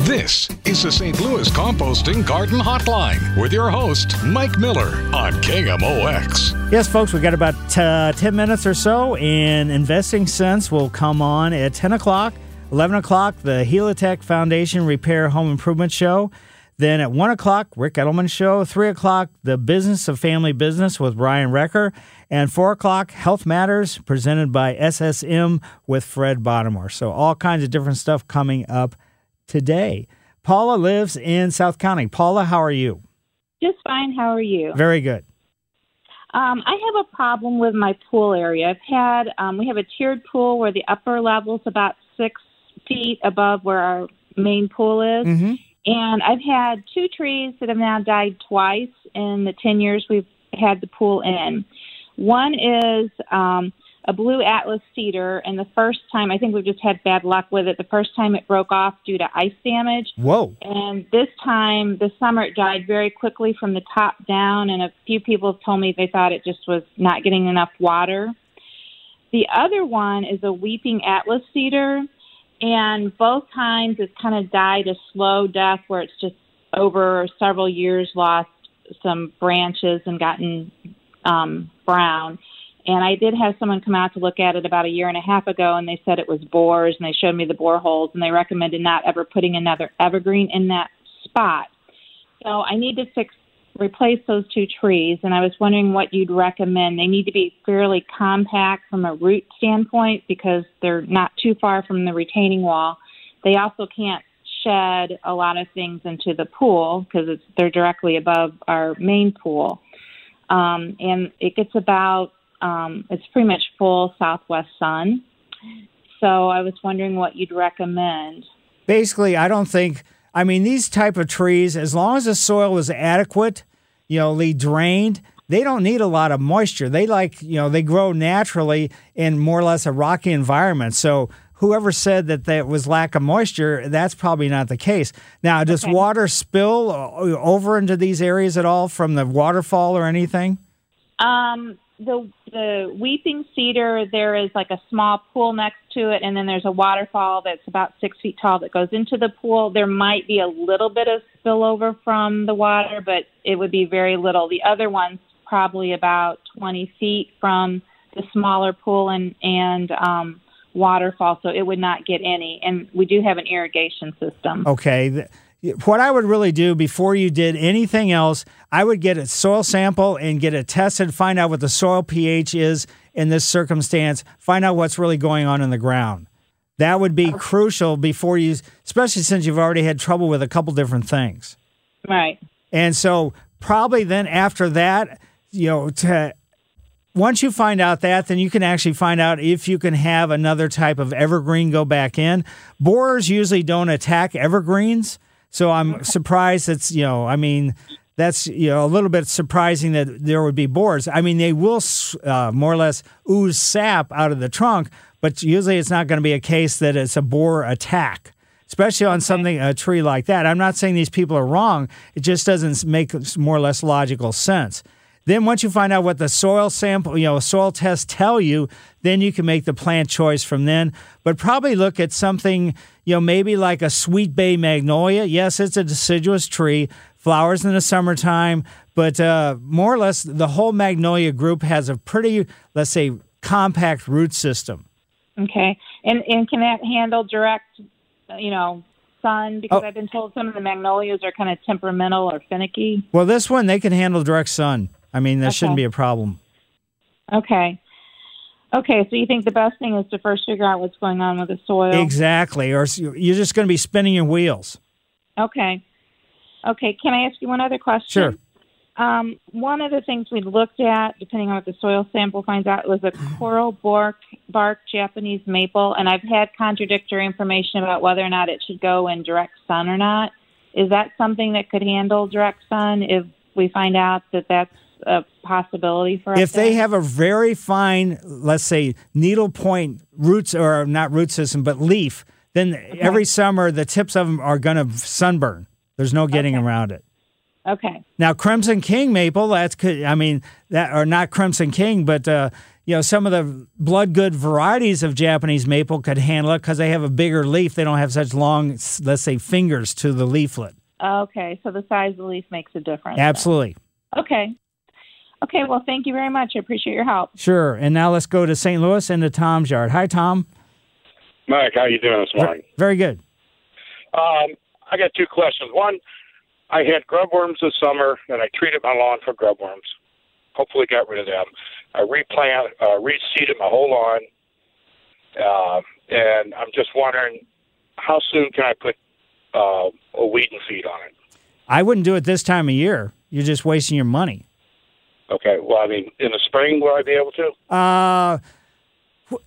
This is the St. Louis Composting Garden Hotline with your host, Mike Miller on KMOX. Yes, folks, we got about uh, 10 minutes or so, and Investing Sense will come on at 10 o'clock. 11 o'clock, the Helitech Foundation Repair Home Improvement Show. Then at 1 o'clock, Ric Edelman Show. 3 o'clock, The Business of Family Business with Ryan Recker. And 4 o'clock, Health Matters presented by SSM with Fred Bottomore. So all kinds of different stuff coming up today. Paula lives in South County. Paula, how are you? Just fine. How are you? Very good. Um, I have a problem with my pool area. I've had um, we have a tiered pool where the upper level's about six feet above where our main pool is, Mm-hmm. and I've had two trees that have now died twice in the ten years we've had the pool in. One is um, a blue atlas cedar, and the first time I think we've just had bad luck with it. The first time it broke off due to ice damage. Whoa. And this time, this summer, it died very quickly from the top down, and a few people have told me they thought it just was not getting enough water. The other one is a weeping atlas cedar, and both times it's kind of died a slow death where it's just over several years lost some branches and gotten um, brown. And I did have someone come out to look at it about a year and a half ago, and they said it was borers, and they showed me the bore holes, and they recommended not ever putting another evergreen in that spot. So I need to fix, replace those two trees, and I was wondering what you'd recommend. They need to be fairly compact from a root standpoint because they're not too far from the retaining wall. They also can't shed a lot of things into the pool because they're directly above our main pool, um, and it gets about um, it's pretty much full southwest sun. So I was wondering what you'd recommend. basically i don't think i mean these type of trees as long as the soil is adequate you know they drained they don't need a lot of moisture. They like you know they grow naturally in more or less a rocky environment. So whoever said that that was lack of moisture that's probably not the case. Now does water spill over into these areas at all from the waterfall or anything? Um, the the weeping cedar, there is like a small pool next to it, and then there's a waterfall that's about six feet tall that goes into the pool. There might be a little bit of spillover from the water, but it would be very little. The other one's probably about 20 feet from the smaller pool and and um, waterfall, so it would not get any. And we do have an irrigation system. Okay. What I would really do before you did anything else, I would get a soil sample and get it tested, find out what the soil pH is in this circumstance, find out what's really going on in the ground. That would be crucial before you, especially since you've already had trouble with a couple different things. Right. And so, probably then after that, you know, to once you find out that, then you can actually find out if you can have another type of evergreen go back in. Borers usually don't attack evergreens, so I'm surprised that's, you know, I mean, that's you know a little bit surprising that there would be boars. I mean, they will uh, more or less ooze sap out of the trunk, but usually it's not going to be a case that it's a boar attack, especially on something a tree like that. I'm not saying these people are wrong. It just doesn't make more or less logical sense. Then once you find out what the soil sample, you know, soil tests tell you, then you can make the plant choice from then. But probably look at something, you know, maybe like a sweet bay magnolia. Yes, it's a deciduous tree, flowers in the summertime, but uh, more or less the whole magnolia group has a pretty, let's say, compact root system. Okay. And and can that handle direct, you know, sun? Because Oh. I've been told some of the magnolias are kind of temperamental or finicky. Well, this one they can handle direct sun. I mean, that shouldn't be a problem. Okay. Okay. So you think the best thing is to first figure out what's going on with the soil? Exactly, or you're just going to be spinning your wheels. Okay. Okay. Can I ask you one other question? Sure. Um, one of the things we looked at, depending on what the soil sample finds out, was a [CLEARS THROAT] coral bark, bark Japanese maple, and I've had contradictory information about whether or not it should go in direct sun or not. Is that something that could handle direct sun if we find out that that's a possibility for us? if they there? have a very fine, let's say, needle point roots or not root system, but leaf, then every summer the tips of them are going to sunburn. There's no getting around it. Okay. Now, Crimson King maple, that's could I mean that or not Crimson King, but uh, you know some of the Bloodgood varieties of Japanese maple could handle it because they have a bigger leaf. They don't have such long, let's say, fingers to the leaflet. Okay. So the size of the leaf makes a difference. then. Absolutely, Okay. Okay. Well, thank you very much. I appreciate your help. sure. And now let's go to St. Louis and to Tom's yard. Hi, Tom. Mike, how are you doing this morning? Very good. Um, I got two questions. One, I had grub worms this summer, and I treated my lawn for grub worms. Hopefully, got rid of them. I replant, uh, reseeded my whole lawn, um, and I'm just wondering how soon can I put uh, a weed and feed on it? I wouldn't do it this time of year. You're just wasting your money. Okay. Well, I mean, in the spring, will I be able to? Uh,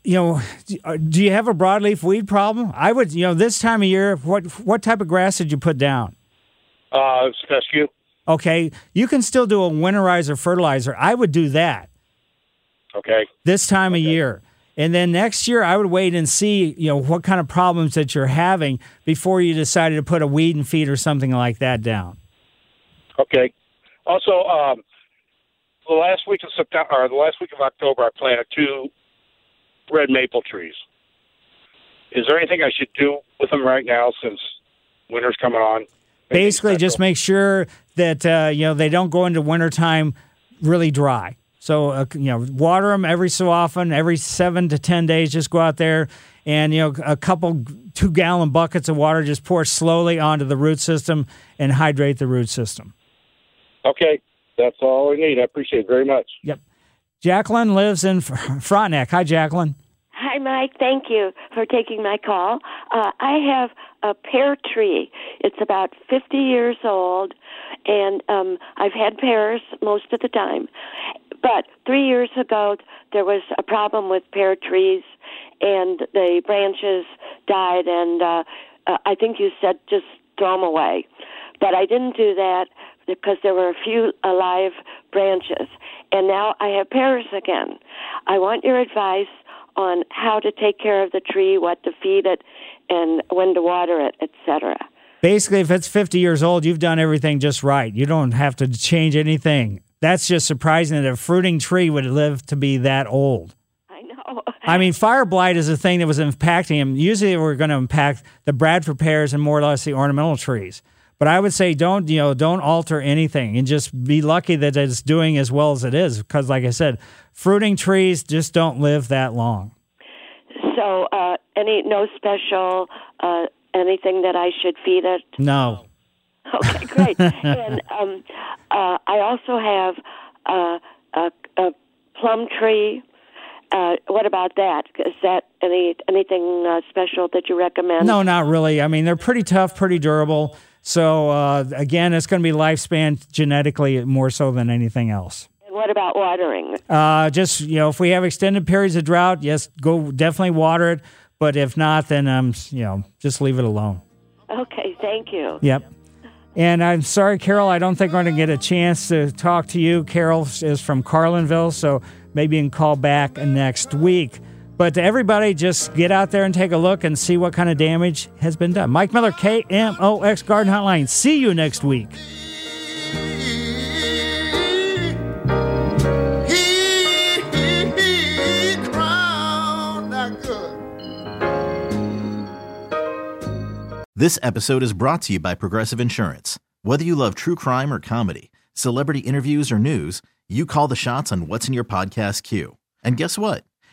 you know, do- uh, you have a broadleaf weed problem? I would, you know, this time of year, what what type of grass did you put down? Uh, it's fescue. Okay, you can still do a winterizer fertilizer. I would do that Okay. this time of year. And then next year, I would wait and see, you know, what kind of problems that you're having before you decided to put a weed and feed or something like that down. Okay. Also, um, the last week of September or the last week of October, I planted two red maple trees. Is there anything I should do with them right now since winter's coming on? Basically, just make sure that uh, you know they don't go into wintertime really dry. So uh, you know, water them every so often, every seven to ten days. Just go out there and you know a couple two gallon buckets of water. Just pour slowly onto the root system and hydrate the root system. Okay, that's all I need. I appreciate it very much. Yep. Jacqueline lives in Fr- Frontenac. Hi, Jacqueline. Hi, Mike. Thank you for taking my call. Uh, I have a pear tree. It's about 50 years old, and um, I've had pears most of the time. But three years ago, there was a problem with pear trees, and the branches died, and uh, uh, I think you said just throw them away. But I didn't do that because there were a few alive branches, and now I have pears again. I want your advice on how to take care of the tree, what to feed it, and when to water it, etc. Basically, if it's 50 years old, you've done everything just right. You don't have to change anything. That's just surprising that a fruiting tree would live to be that old. I know. I mean, fire blight is a thing that was impacting them. Usually, we're going to impact the Bradford pears and more or less the ornamental trees. But I would say don't you know don't alter anything and just be lucky that it's doing as well as it is because, like I said, fruiting trees just don't live that long. So, uh, any no special uh, anything that I should feed it? No. Okay, [LAUGHS] great. and um, uh, I also have uh, a, a plum tree. Uh, what about that? Is that any anything uh, special that you recommend? No, not really. I mean, they're pretty tough, pretty durable. So uh, again, it's going to be lifespan genetically more so than anything else. And what about watering? Uh, just you know, if we have extended periods of drought, yes, go definitely water it. But if not, then um, you know, just leave it alone. Okay, thank you. Yep. And I'm sorry, Carol, I don't think we're going to get a chance to talk to you. Carol is from Carlinville, so maybe you can call back next week. But to everybody, just get out there and take a look and see what kind of damage has been done. Mike Miller, KMOX Garden Hotline. See you next week. This episode is brought to you by Progressive Insurance. Whether you love true crime or comedy, celebrity interviews or news, you call the shots on what's in your podcast queue. And guess what?